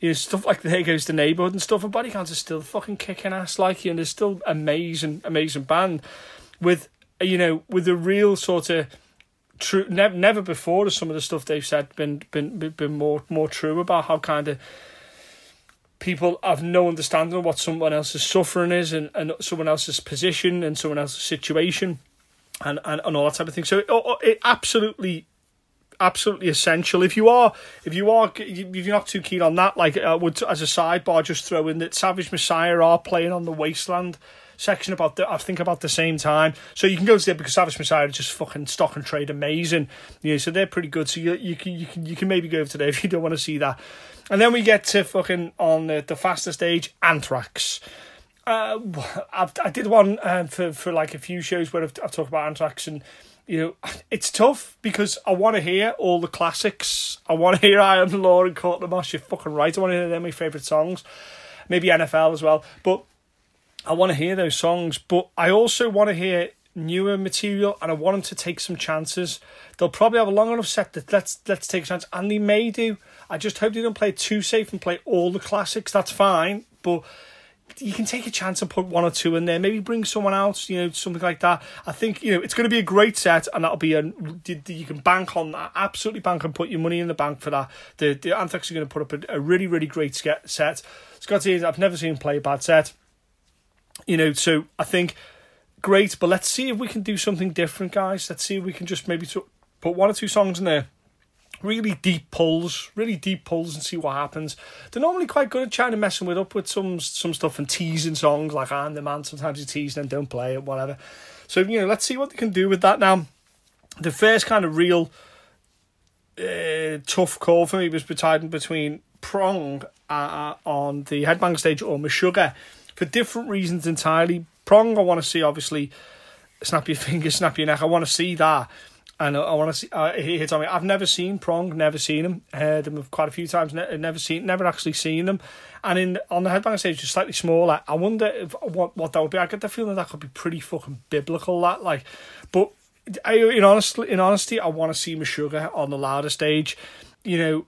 Speaker 1: you know, stuff like There Goes the Neighborhood and stuff, and Body Count is still fucking kicking ass, like, you know, there's still amazing, amazing band with, you know, with a real sort of true. Never, never before has some of the stuff they've said been been been more more true about how kind of people have no understanding of what someone else's suffering is and, and someone else's position and someone else's situation and, and, and all that type of thing. So it, it absolutely absolutely essential. If you are, if you are, if you're not too keen on that, like I would as a sidebar just throw in that Savage Messiah are playing on the Wasteland section about the I think about the same time. So you can go to there because Savage Messiah are just fucking stock and trade amazing. Know, so they're pretty good. So you you can you can you can maybe go over to there if you don't want to see that. And then we get to fucking on the, the faster stage, Anthrax. Uh, I've, I did one uh, for for like a few shows where I've, I've talked about Anthrax and you know, it's tough because I want to hear all the classics. I want to hear I Am the Law and Court the Moss. You're fucking right. I want to hear them, my favourite songs. Maybe NFL as well. But I want to hear those songs. But I also want to hear newer material and I want them to take some chances. They'll probably have a long enough set that let's let's take a chance. And they may do. I just hope they don't play too safe and play all the classics. That's fine. But you can take a chance and put one or two in there. Maybe bring someone else, you know, something like that. I think you know it's going to be a great set, and that'll be a you can bank on that. Absolutely bank and put your money in the bank for that. The the Anthrax are going to put up a, a really really great set. Scott says I've never seen play a bad set. You know, so I think great, but let's see if we can do something different, guys. Let's see if we can just maybe put one or two songs in there really deep pulls, really deep pulls, and see what happens. They're normally quite good at trying to messing with up with some some stuff and teasing songs like "I'm the man." Sometimes you tease and don't play it, whatever. So you know, let's see what they can do with that. Now, the first kind of real uh, tough call for me was between Prong uh, on the headbang stage or Meshuggah for different reasons entirely. Prong, I want to see obviously snap your fingers, snap your neck. I want to see that and I, I want to see. Uh, he on me. I've never seen Prong, never seen him. Heard him quite a few times. Ne- never seen, never actually seen them. And in on the headbang stage, just slightly smaller. I wonder if what what that would be. I get the feeling that could be pretty fucking biblical. That like, but I, in honestly, in honesty, I want to see Meshuggah on the louder stage. You know,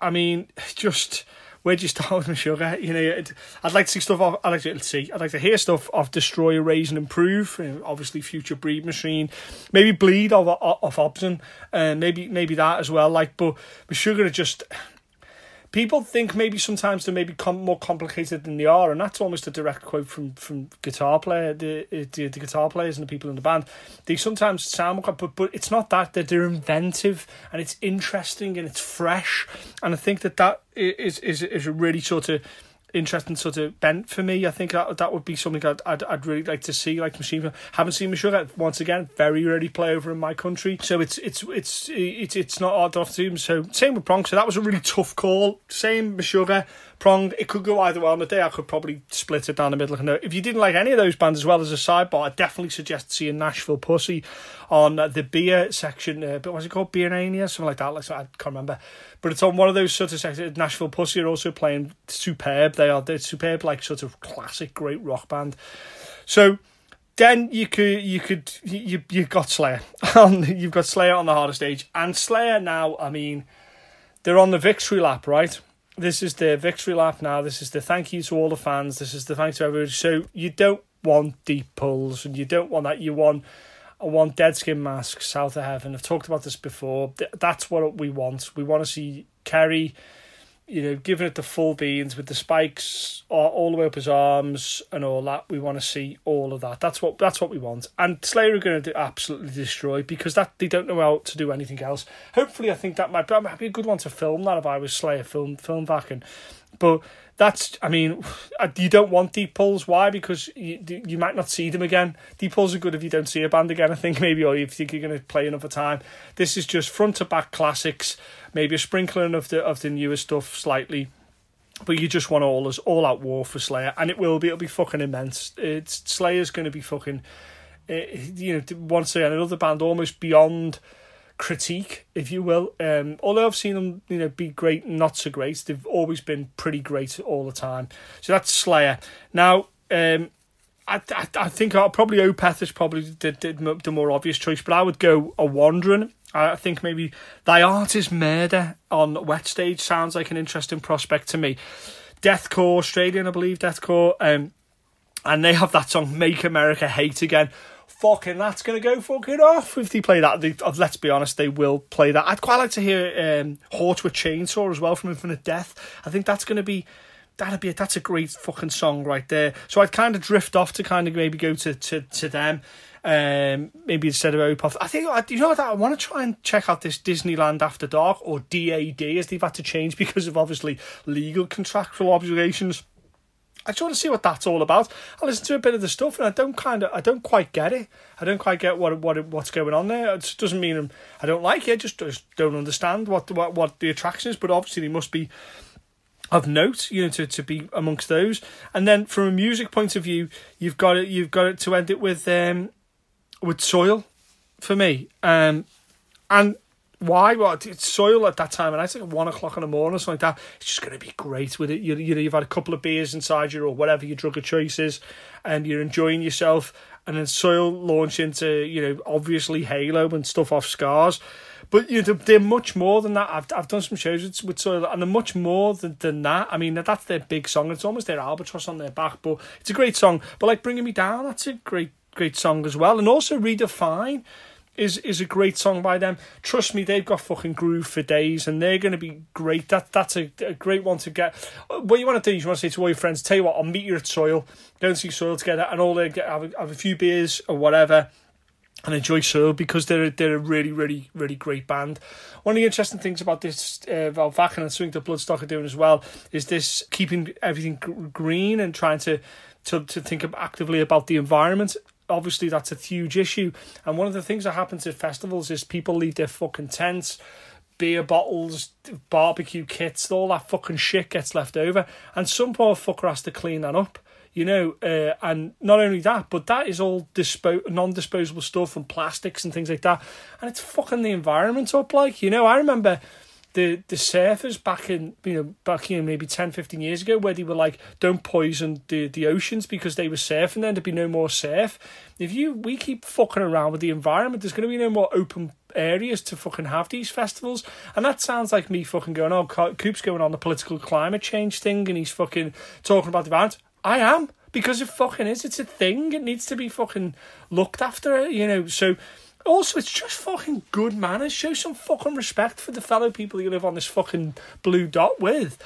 Speaker 1: I mean, just where do you start with sugar? You know, I'd like to see stuff off. I'd like to see. I'd like to hear stuff of Destroy, Erase, and Improve. You know, obviously, Future Breed Machine, maybe Bleed of of obZen, and uh, maybe maybe that as well. Like, but Meshuggah just people think maybe sometimes they're maybe com- more complicated than they are, and that's almost a direct quote from from guitar player the, uh, the the guitar players and the people in the band. They sometimes sound more, but but it's not that they're, they're inventive and it's interesting and it's fresh, and I think that that is is is a really sort of interesting sort of bent for me. I think that that would be something I'd I'd, I'd really like to see. Like Machine, haven't seen Meshuggah once again. Very rarely play over in my country, so it's it's it's it's it's not hard to do. So same with Prong. So that was a really tough call. Same Meshuggah pronged. It could go either way on the day. I could probably split it down the middle. If you didn't like any of those bands as well as a sidebar, I definitely suggest seeing Nashville Pussy on the beer section. Uh, but what's it called? Beerania, something like that. Like I can't remember. But it's on one of those sort of sections. Nashville Pussy are also playing superb. They are they're superb, like sort of classic great rock band. So then you could you could you you've got Slayer you've got Slayer on the harder stage and Slayer now. I mean, they're on the victory lap, right? This is the victory lap now. This is the thank you to all the fans. This is the thank to everybody. So you don't want deep pulls and you don't want that. You want I want dead skin masks, south of heaven. I've talked about this before. That's what we want. We want to see Kerry you know, giving it the full beans with the spikes all, all the way up his arms and all that. We want to see all of that. That's what that's what we want. And Slayer are going to absolutely destroy because that they don't know how to do anything else. Hopefully, I think that might, that might be a good one to film that if I was Slayer film film back and, but that's I mean uh, you don't want deep pulls. Why? Because you you might not see them again. Deep pulls are good if you don't see a band again. I think maybe or you think you're going to play another time. This is just front to back classics. Maybe a sprinkling of the of the newer stuff slightly. But you just want all as all out war for Slayer, and it will be. It'll be fucking immense. It's Slayer's going to be fucking, uh, you know, once again another band almost beyond critique, if you will. Um, although I've seen them, you know, be great, not so great, they've always been pretty great all the time. So that's Slayer. Now, um, I, I, I think I'll probably Opeth is probably the, the, the more obvious choice, but I would go a Wandering. I think maybe Thy Art is Murder on Wet Stage sounds like an interesting prospect to me. Deathcore, Australian, I believe, Deathcore, um, and they have that song Make America Hate Again fucking that's gonna go fucking off if they play that. They, uh, let's be honest, they will play that. I'd quite like to hear um, with Chainsaw as well from Infinite Death. I think that's gonna be that'd be a, that's a great fucking song right there. So I'd kind of drift off to kind of maybe go to to to them. Um, maybe instead of Opeth. I think you know what I want to try and check out this Disneyland After Dark or DAD as they've had to change because of obviously legal contractual obligations. I just want to see what that's all about. I listen to a bit of the stuff and I don't kind of, I don't quite get it. I don't quite get what what what's going on there. It doesn't mean I don't like it. Just just don't understand what what what the attraction is. But obviously, they must be of note, you know, to, to be amongst those. And then from a music point of view, you've got it. You've got it to end it with um with soil for me. Um, and why? Well, it's soil at that time, and I think one o'clock in the morning or something like that. It's just going to be great with it. You, you know, you've had a couple of beers inside you or whatever your drug of choice is, and you're enjoying yourself. And then soil launch into you know obviously Halo and stuff off scars, but you know they're much more than that. I've I've done some shows with, with soil, and they're much more than, than that. I mean that's their big song. It's almost their albatross on their back, but it's a great song. But like bringing me down, that's a great great song as well, and also redefine is is a great song by them. Trust me, they've got fucking groove for days, and they're going to be great. That that's a, a great one to get. What you want to do is you want to say to all your friends, "Tell you what, I'll meet you at Soil. Go and see Soil together, and all they get have a, have a few beers or whatever." And enjoy Soil because they're they're a really really really great band. One of the interesting things about this uh, Wacken and Swing to Bloodstock are doing as well is this keeping everything green and trying to to to think actively about the environment obviously that's a huge issue. And one of the things that happens at festivals is people leave their fucking tents, beer bottles, barbecue kits, all that fucking shit gets left over, and some poor fucker has to clean that up. You know, uh, and not only that, but that is all dispo- non-disposable stuff and plastics and things like that, and it's fucking the environment up. Like, you know, I remember the the surfers back in you know back in maybe 10 15 years ago where they were like don't poison the the oceans because they were surfing then there'd be no more surf if you we keep fucking around with the environment there's going to be no more open areas to fucking have these festivals. And that sounds like me fucking going, oh, Coop's going on the political climate change thing and he's fucking talking about the violence. I am because it fucking is. It's a thing. It needs to be fucking looked after, you know. So also, it's just fucking good manners. Show some fucking respect for the fellow people you live on this fucking blue dot with.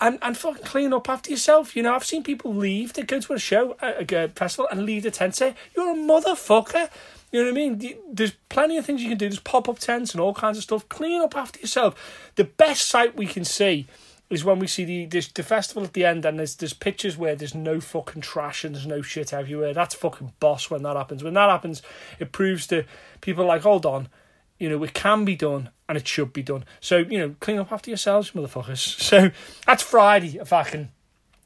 Speaker 1: And, and fucking clean up after yourself. You know, I've seen people leave to go to a show, a, a festival, and leave the tent say, You're a motherfucker. You know what I mean? There's plenty of things you can do. There's pop up tents and all kinds of stuff. Clean up after yourself. The best sight we can see is when we see the this, the festival at the end and there's there's pictures where there's no fucking trash and there's no shit everywhere. That's fucking boss when that happens. When that happens, it proves to people like, hold on, you know, it can be done and it should be done. So, you know, clean up after yourselves, motherfuckers. So that's Friday, if I can.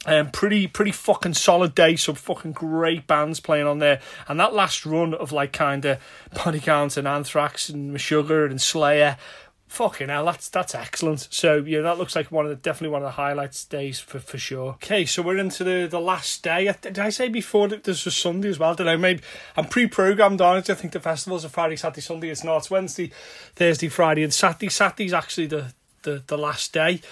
Speaker 1: Um, pretty pretty fucking solid day, some fucking great bands playing on there, and that last run of like kind of Body Count and Anthrax and Meshuggah and Slayer Fucking hell, that's that's excellent. So yeah, that looks like one of the definitely one of the highlights days for for sure. Okay, so we're into the the last day. Did I say before that there's a Sunday as well? I don't know. Maybe I'm pre-programmed on it. I think the festival's a Friday, Saturday, Sunday. It's not. It's Wednesday, Thursday, Friday, and Saturday. Saturday's actually the the the last day.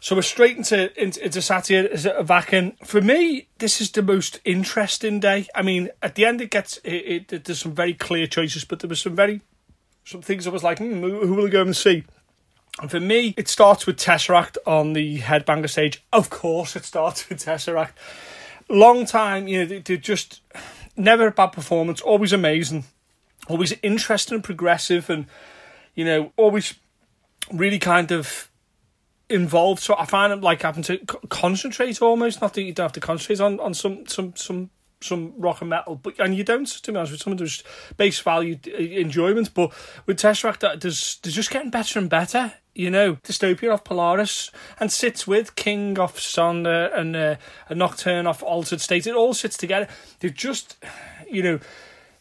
Speaker 1: So we're straight into into, into Saturday as a vacuum. For me, this is the most interesting day. I mean, at the end it gets it, it, there's some very clear choices, but there was some very some things I was like, hmm, who will I go and see? And for me, it starts with Tesseract on the Headbanger stage. Of course, it starts with Tesseract. Long time, you know, they, they just never a bad performance, always amazing, always interesting and progressive, and you know, always really kind of involved. So I find it like having to concentrate almost. Not that you don't have to concentrate on on some some some some rock and metal, but and you don't. To be honest, with some of those base value uh, enjoyment, but with Tesseract, that there's they're just getting better and better. You know, Dystopia off Polaris and sits with King off Sonder and uh, a Nocturne off Altered State. It all sits together. They're just, you know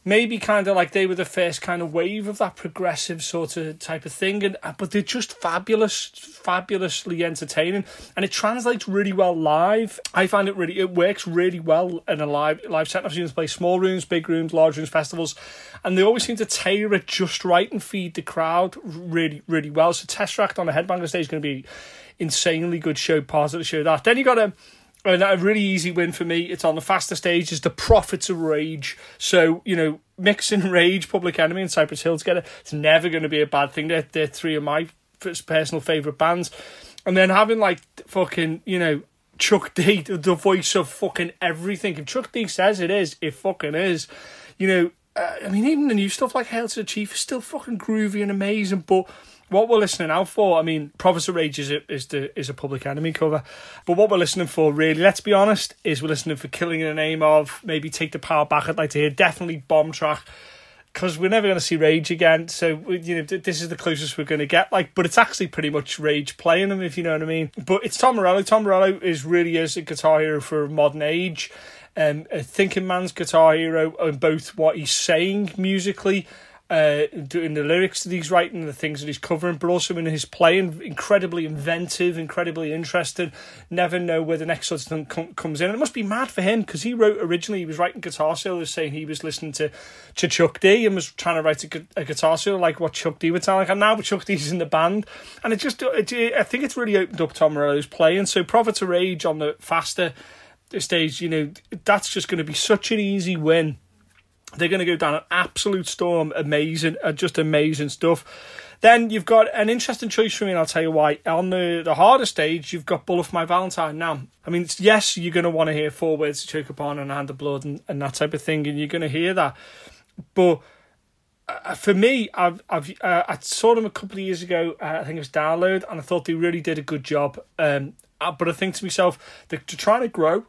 Speaker 1: maybe kind of like they were the first kind of wave of that progressive sort of type of thing and uh, but they're just fabulous fabulously entertaining and it translates really well live. I find it really it works really well in a live live set i've seen them play small rooms big rooms large rooms festivals and they always seem to tailor it just right and feed the crowd really really well. So Tesseract on a headbanger stage is going to be insanely good show part of the show. That then you got a and a really easy win for me. It's on the faster stage. Is the Prophets of Rage. So you know, mixing Rage, Public Enemy, and Cypress Hill together, it's never going to be a bad thing. They're they're three of my personal favorite bands, and then having like fucking you know Chuck D, the voice of fucking everything. If Chuck D says it is, it fucking is. You know, uh, I mean, even the new stuff like Hail to the Chief is still fucking groovy and amazing, but what we're listening out for, I mean, Prophets of Rage is a, is the is a Public Enemy cover, but what we're listening for, really, let's be honest, is we're listening for Killing in the Name of, maybe Take the Power Back. I'd like to hear definitely Bomb Track, because we're never going to see Rage again. So you know, this is the closest we're going to get. Like, but it's actually pretty much Rage playing them, if you know what I mean. But it's Tom Morello. Tom Morello is really is a guitar hero for modern age. Um, a thinking man's guitar hero on both what he's saying musically uh, doing the lyrics that he's writing, the things that he's covering, but also in his playing, incredibly inventive, incredibly interesting. Never know where the next sort of thing com- comes in. And it must be mad for him because he wrote originally, he was writing guitar solos saying he was listening to, to Chuck D and was trying to write a, a guitar solo like what Chuck D would sound like. And now Chuck D's in the band. And it just, it, I think it's really opened up Tom Morello's playing. So Prophet of Rage on the faster stage, you know, that's just going to be such an easy win they're going to go down an absolute storm. Amazing, uh, just amazing stuff. Then you've got an interesting choice for me, and I'll tell you why. On the, the harder stage, you've got Bullet for My Valentine. Now, I mean, yes, you're going to want to hear four words to choke upon and hand of blood and, and that type of thing, and you're going to hear that. But uh, for me, I've I've uh, I saw them a couple of years ago. Uh, I think it was Download, and I thought they really did a good job. Um, uh, but I think to myself, they're trying to grow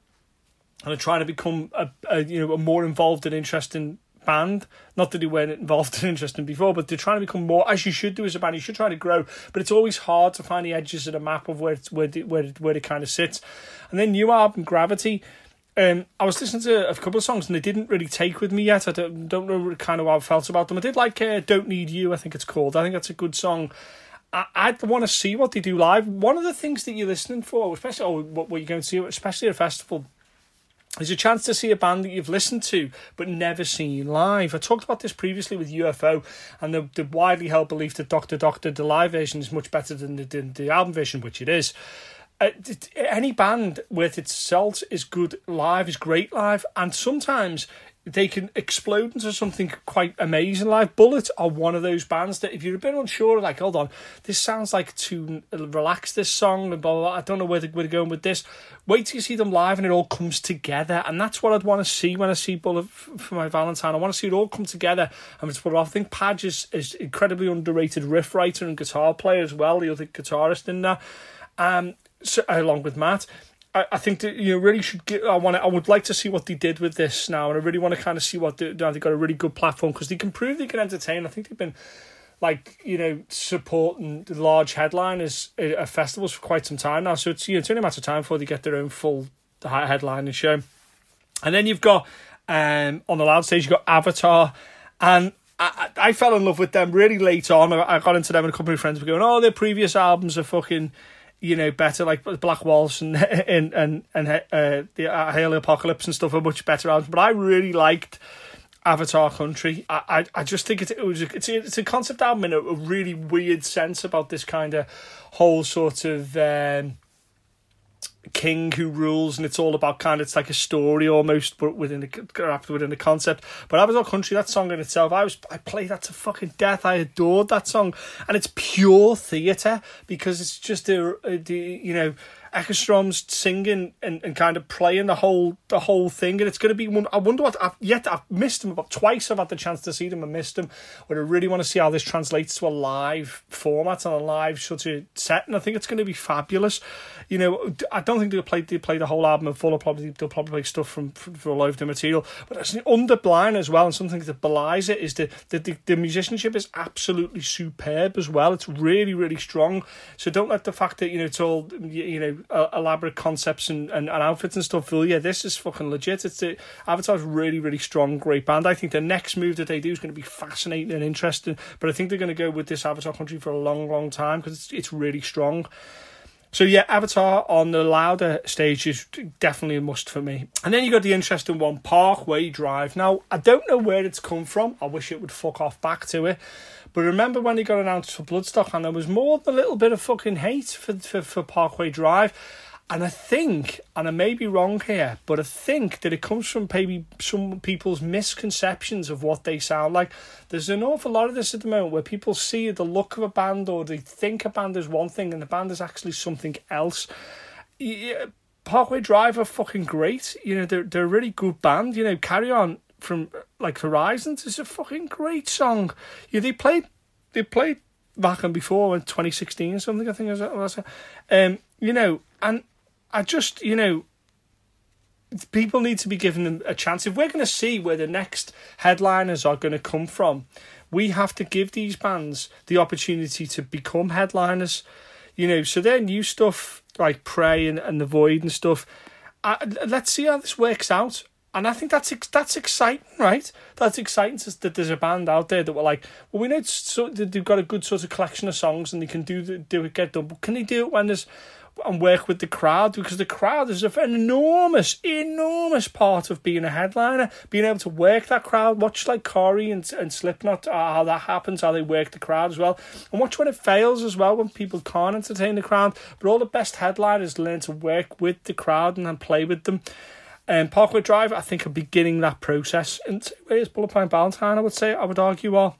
Speaker 1: and are trying to become a, a you know a more involved and interesting band. Not that they weren't involved and interesting before, but they're trying to become more as you should do as a band. You should try to grow, but it's always hard to find the edges of the map of where where where where it kind of sits. And then new album Gravity. Um, I was listening to a couple of songs and they didn't really take with me yet. I don't, don't know kind of how I felt about them. I did like uh, "Don't Need You." I think it's called. I think that's a good song. I, I'd want to see what they do live. One of the things that you're listening for, especially oh, what, what you're going to see, especially at a festival, there's a chance to see a band that you've listened to but never seen live. I talked about this previously with UFO and the, the widely held belief that Doctor Doctor, the live version, is much better than the, the, the album version, which it is. Uh, any band with its salt is good live, is great live, and sometimes they can explode into something quite amazing. Like Bullet are one of those bands that if you're a bit unsure, like, hold on, this sounds like too relaxed, this song, and blah, blah, blah. I don't know where they're, going with this. Wait till you see them live and it all comes together. And that's what I'd want to see when I see Bullet for my Valentine. I want to see it all come together and it's what I think Padge is, is incredibly underrated riff writer and guitar player as well, the other guitarist in there, um, so, along with Matt. I, I think that you really should get. I want. I would like to see what they did with this now, and I really want to kind of see what they. They've got a really good platform because they can prove they can entertain. I think they've been like you know supporting the large headliners at festivals for quite some time now. So it's you know it's only a matter of time before they get their own full headline and show. And then you've got um on the loud stage you've got Avatar, and I, I fell in love with them really late on. I got into them and a couple of friends were going, "Oh, their previous albums are fucking." You know, better like Black Waltz and and and and uh, the uh, Hail Apocalypse and stuff are much better albums. But I really liked Avatar Country. I I, I just think it, it was a, it's a, it's a concept album in a, a really weird sense about this kind of whole sort of. Um, king who rules and it's all about kind of it's like a story almost but within the within the concept. But Avatar Country that song in itself I was I played that to fucking death I adored that song. And it's pure theatre because it's just a, a, a you know Eckerstrom's singing and, and kind of playing the whole the whole thing, and it's going to be. I wonder what I've yet I've missed him about twice. I've had the chance to see them and missed them. But I really want to see how this translates to a live format and a live sort of set, and I think it's going to be fabulous. You know, I don't think they'll play they play the whole album in full. Probably they'll probably play stuff from, from, all over the material, but it's underblind as well, and something that belies it is that the, the the musicianship is absolutely superb as well. It's really really strong. So don't let the fact that you know it's all you know uh, elaborate concepts and, and, and outfits and stuff. Well, yeah, this is fucking legit. It's the Avatar's really really strong, great band. I think the next move that they do is going to be fascinating and interesting. But I think they're going to go with this Avatar country for a long, long time because it's it's really strong. So yeah, Avatar on the louder stage is definitely a must for me. And then you got the interesting one, Parkway Drive. Now I don't know where it's come from. I wish it would fuck off back to it. But remember when he got announced for Bloodstock and there was more than a little bit of fucking hate for, for, for Parkway Drive. And I think, and I may be wrong here, but I think that it comes from maybe some people's misconceptions of what they sound like. There's an awful lot of this at the moment where people see the look of a band or they think a band is one thing and the band is actually something else. Yeah, Parkway Drive are fucking great. You know, they're, they're a really good band. You know, Carry On from like Horizons is a fucking great song. Yeah, they played they played Wacken before in 2016 or something. I think it was. Um, you know, and I just you know. People need to be given a chance. If we're going to see where the next headliners are going to come from, we have to give these bands the opportunity to become headliners. You know, so their new stuff like Prey and, and The Void and stuff. Uh, let's see how this works out and I think that's that's exciting, right? That's exciting that there's a band out there that were like, well, we know so they've got a good sort of collection of songs and they can do the, do it get done. But can they do it when there's and work with the crowd because the crowd is an enormous, enormous part of being a headliner. Being able to work that crowd, watch like Corey and, and Slipknot, uh, how that happens, how they work the crowd as well, and watch when it fails as well, when people can't entertain the crowd. But all the best headliners learn to work with the crowd and then play with them. Um, Parkway Drive, I think, are beginning that process. And where's Bullet Point Valentine, I would say, I would argue are.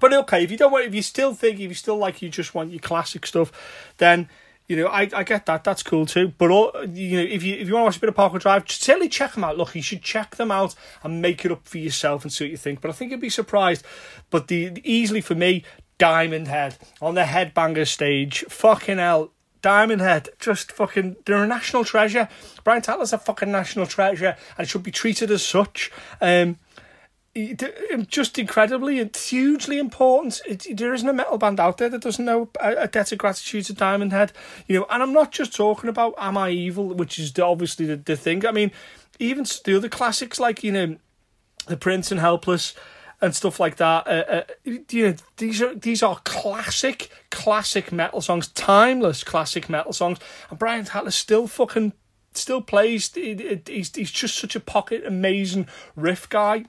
Speaker 1: But okay, if you don't want, if you still think, if you still like, you just want your classic stuff, then you know I, I get that. That's cool too. But all you know, if you if you want to watch a bit of Parkway Drive, certainly check them out. Look, you should check them out and make it up for yourself and see what you think. But I think you'd be surprised. But the, easily for me, Diamond Head on the Headbanger stage, fucking hell, Diamond Head, just fucking, they're a national treasure. Brian Tatler's a fucking national treasure and should be treated as such. Um, um, just incredibly, it's hugely important. It, there isn't a metal band out there that doesn't know a, a debt of gratitude to Diamond Head. You know, and I'm not just talking about Am I Evil, which is obviously the, the thing. I mean, even the other classics like, you know, The Prince and Helpless, and stuff like that. Uh, uh, you know, these are these are classic, classic metal songs, timeless classic metal songs. And Brian Tatler's still fucking still plays. He's he's just such a pocket amazing riff guy.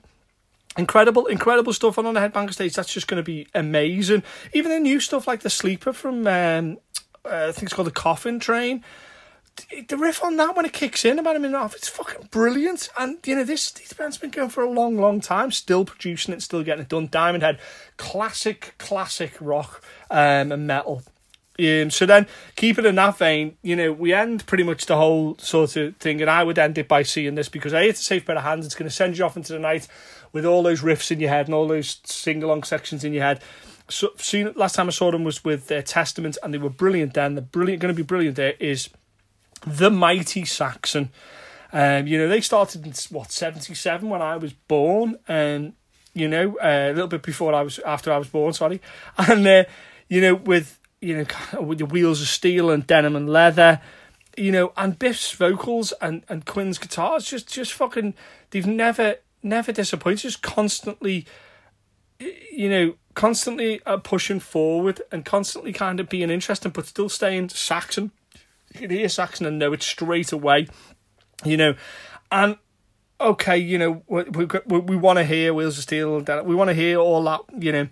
Speaker 1: Incredible, incredible stuff on on the Headbanger stage. That's just going to be amazing. Even the new stuff like the Sleeper from um, uh, I think it's called the Coffin Train the riff on that when it kicks in about a minute off, it's fucking brilliant. And you know, this this band's been going for a long, long time, still producing it, still getting it done. Diamond Head, classic, classic rock um, and metal. Um, so then, keep it in that vein, you know, we end pretty much the whole sort of thing, and I would end it by seeing this because A, it's a safe pair of hands. It's going to send you off into the night with all those riffs in your head and all those sing along sections in your head. So, seen last time I saw them was with uh, Testament, and they were brilliant. Then the brilliant, going to be brilliant. There is the mighty Saxon. Um, you know, they started in what seventy seven when I was born, and you know, uh, a little bit before I was after I was born. Sorry, and uh, you know, with you know, with the wheels of steel and denim and leather, you know, and Biff's vocals and and Quinn's guitars just just fucking they've never never disappointed. Just constantly, you know, constantly uh, pushing forward and constantly kind of being interesting, but still staying Saxon can hear Saxon and know it straight away, you know, and okay, you know, we we, we want to hear Wheels of Steel, we want to hear all that, you know,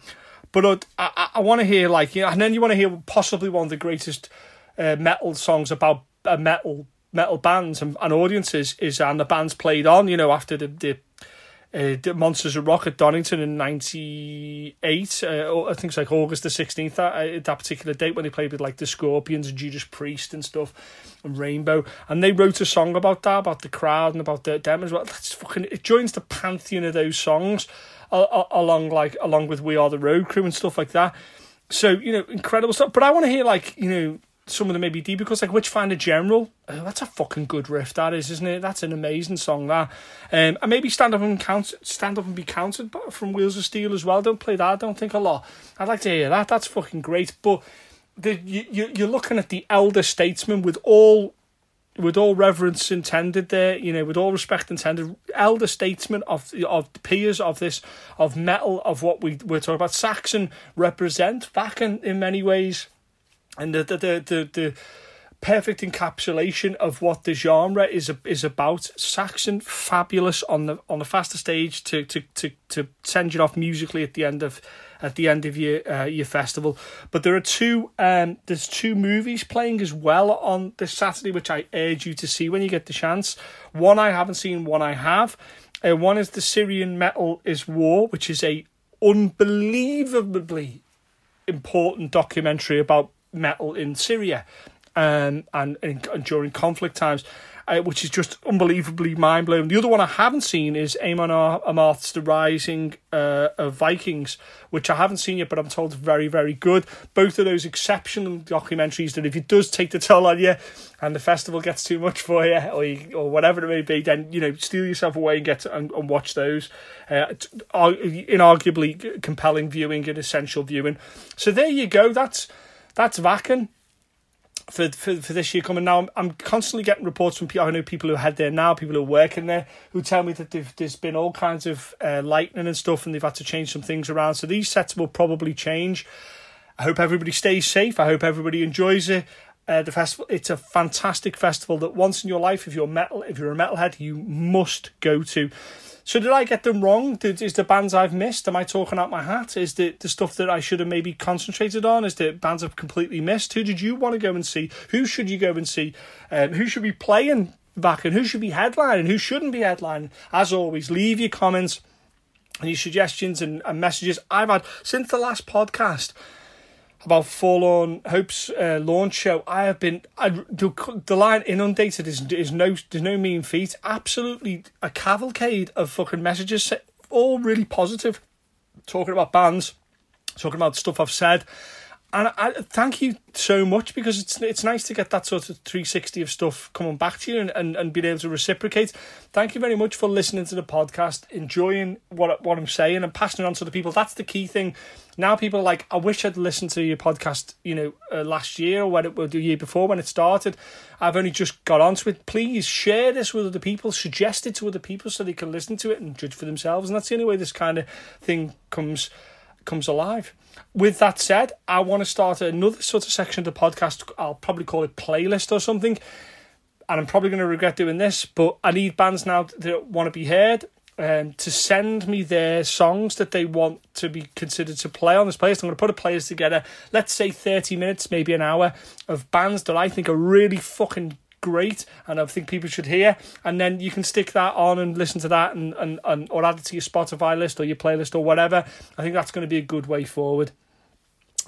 Speaker 1: but I I, I want to hear like you know, and then you want to hear possibly one of the greatest uh, metal songs about a metal metal bands and, and audiences is and the band's played on, you know, after the the uh, Monsters of Rock at Donington in 98. Uh, I think it's like August the 16th, that, uh, that particular date when they played with like the Scorpions and Judas Priest and stuff and Rainbow. And they wrote a song about that, about the crowd and about the, them as well. That's fucking, it joins the pantheon of those songs along like along with We Are the Road Crew and stuff like that. So, you know, incredible stuff. But I want to hear like, you know, some of them maybe deep because like Witchfinder General, oh, that's a fucking good riff that is, isn't it? That's an amazing song that. Um, and maybe stand up and count, stand up and be counted from Wheels of Steel as well. Don't play that. Don't think a lot. I'd like to hear that. That's fucking great. But the you you're looking at the elder statesman with all with all reverence intended there, you know, with all respect intended, elder statesman of of the peers of this of metal of what we we're talking about. Saxon represent back in, in many ways and the the the the, the perfect encapsulation of what the genre is is about. Saxon, fabulous on the on the faster stage to to to to send you off musically at the end of at the end of your uh, your festival. But there are two um there's two movies playing as well on this Saturday, which I urge you to see when you get the chance. One I haven't seen, one I have. Uh, one is the Syrian Metal is War, which is a unbelievably important documentary about metal in Syria um, and, and, and during conflict times. Uh, which is just unbelievably mind blowing. The other one I haven't seen is Amon Amarth's The Rising uh, of Vikings, which I haven't seen yet, but I'm told very, very good. Both of those exceptional documentaries that if it does take the toll on you and the festival gets too much for you or, you, or whatever it may be, then, you know, steal yourself away and get to, and, and watch those. Uh, inarguably compelling viewing and essential viewing. So there you go. That's that's Wacken for, for for this year coming now. I'm, I'm constantly getting reports from people. I know people who head there now, people who are working there, who tell me that there's been all kinds of uh, lightning and stuff, and they've had to change some things around. So these sets will probably change. I hope everybody stays safe. I hope everybody enjoys it. Uh, the festival it's a fantastic festival that once in your life if you're metal if you're a metalhead you must go to so did I get them wrong? Did, is the bands I've missed? Am I talking out my hat? Is the, the stuff that I should have maybe concentrated on? Is the bands I've completely missed? Who did you want to go and see? Who should you go and see? Um, who should be playing Wacken who should be headlining? Who shouldn't be headlining? As always, leave your comments and your suggestions and, and messages. I've had since the last podcast about Forlorn Hope's uh, launch show, I have been I, the, the line inundated is is no there's no mean feat. Absolutely a cavalcade of fucking messages, all really positive, talking about bands, talking about stuff I've said, and I, thank you so much because it's it's nice to get that sort of 360 of stuff coming back to you and, and, and being able to reciprocate. Thank you very much for listening to the podcast, enjoying what what I'm saying and passing it on to the people. That's the key thing. Now people are like, I wish I'd listened to your podcast, you know, uh, last year or when it was the year before when it started. I've only just got onto it. Please share this with other people, suggest it to other people so they can listen to it and judge for themselves. And that's the only way this kind of thing comes comes alive. With that said, I want to start another sort of section of the podcast. I'll probably call it playlist or something. and I'm probably going to regret doing this, but I need bands now that want to be heard um, to send me their songs that they want to be considered to play on this playlist. I'm going to put a playlist together, let's say 30 minutes, maybe an hour, of bands that I think are really fucking great and I think people should hear. And then you can stick that on and listen to that and, and, and or add it to your Spotify list or your playlist or whatever. I think that's going to be a good way forward.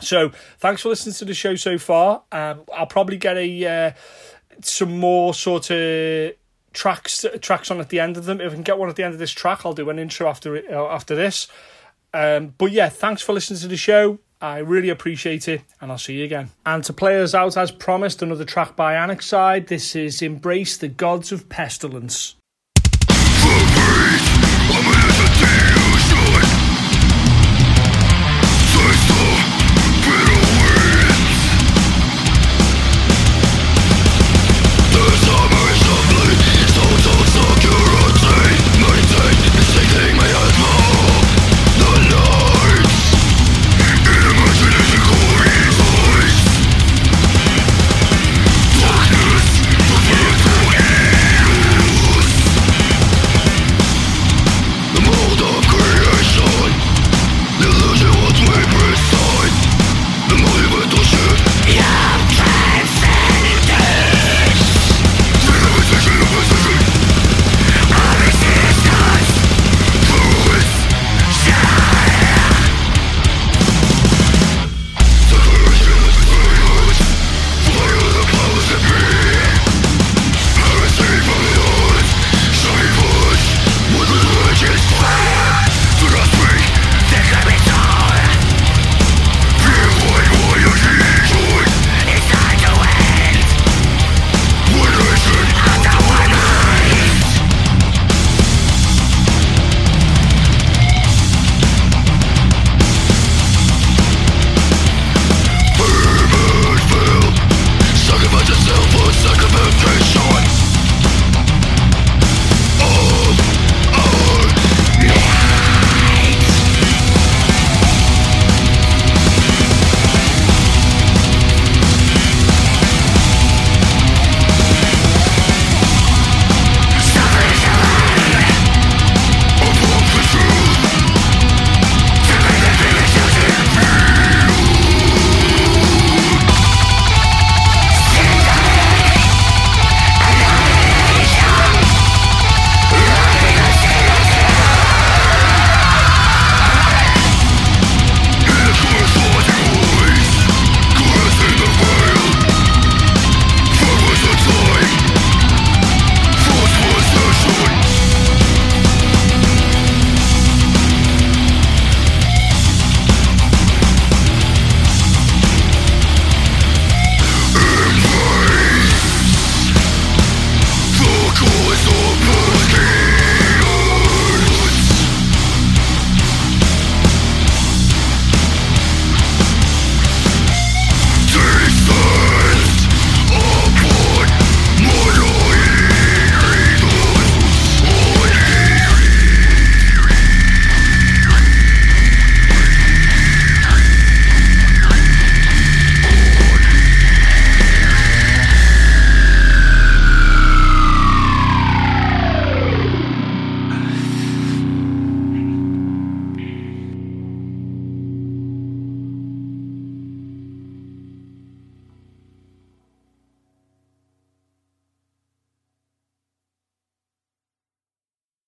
Speaker 1: So thanks for listening to the show so far. Um, I'll probably get a uh, some more sort of tracks tracks on at the end of them. If I can get one at the end of this track, I'll do an intro after uh, after this. Um, but yeah, thanks for listening to the show. I really appreciate it, and I'll see you again. And to play us out as promised, another track by Annex Side. This is Embrace the Gods of Pestilence.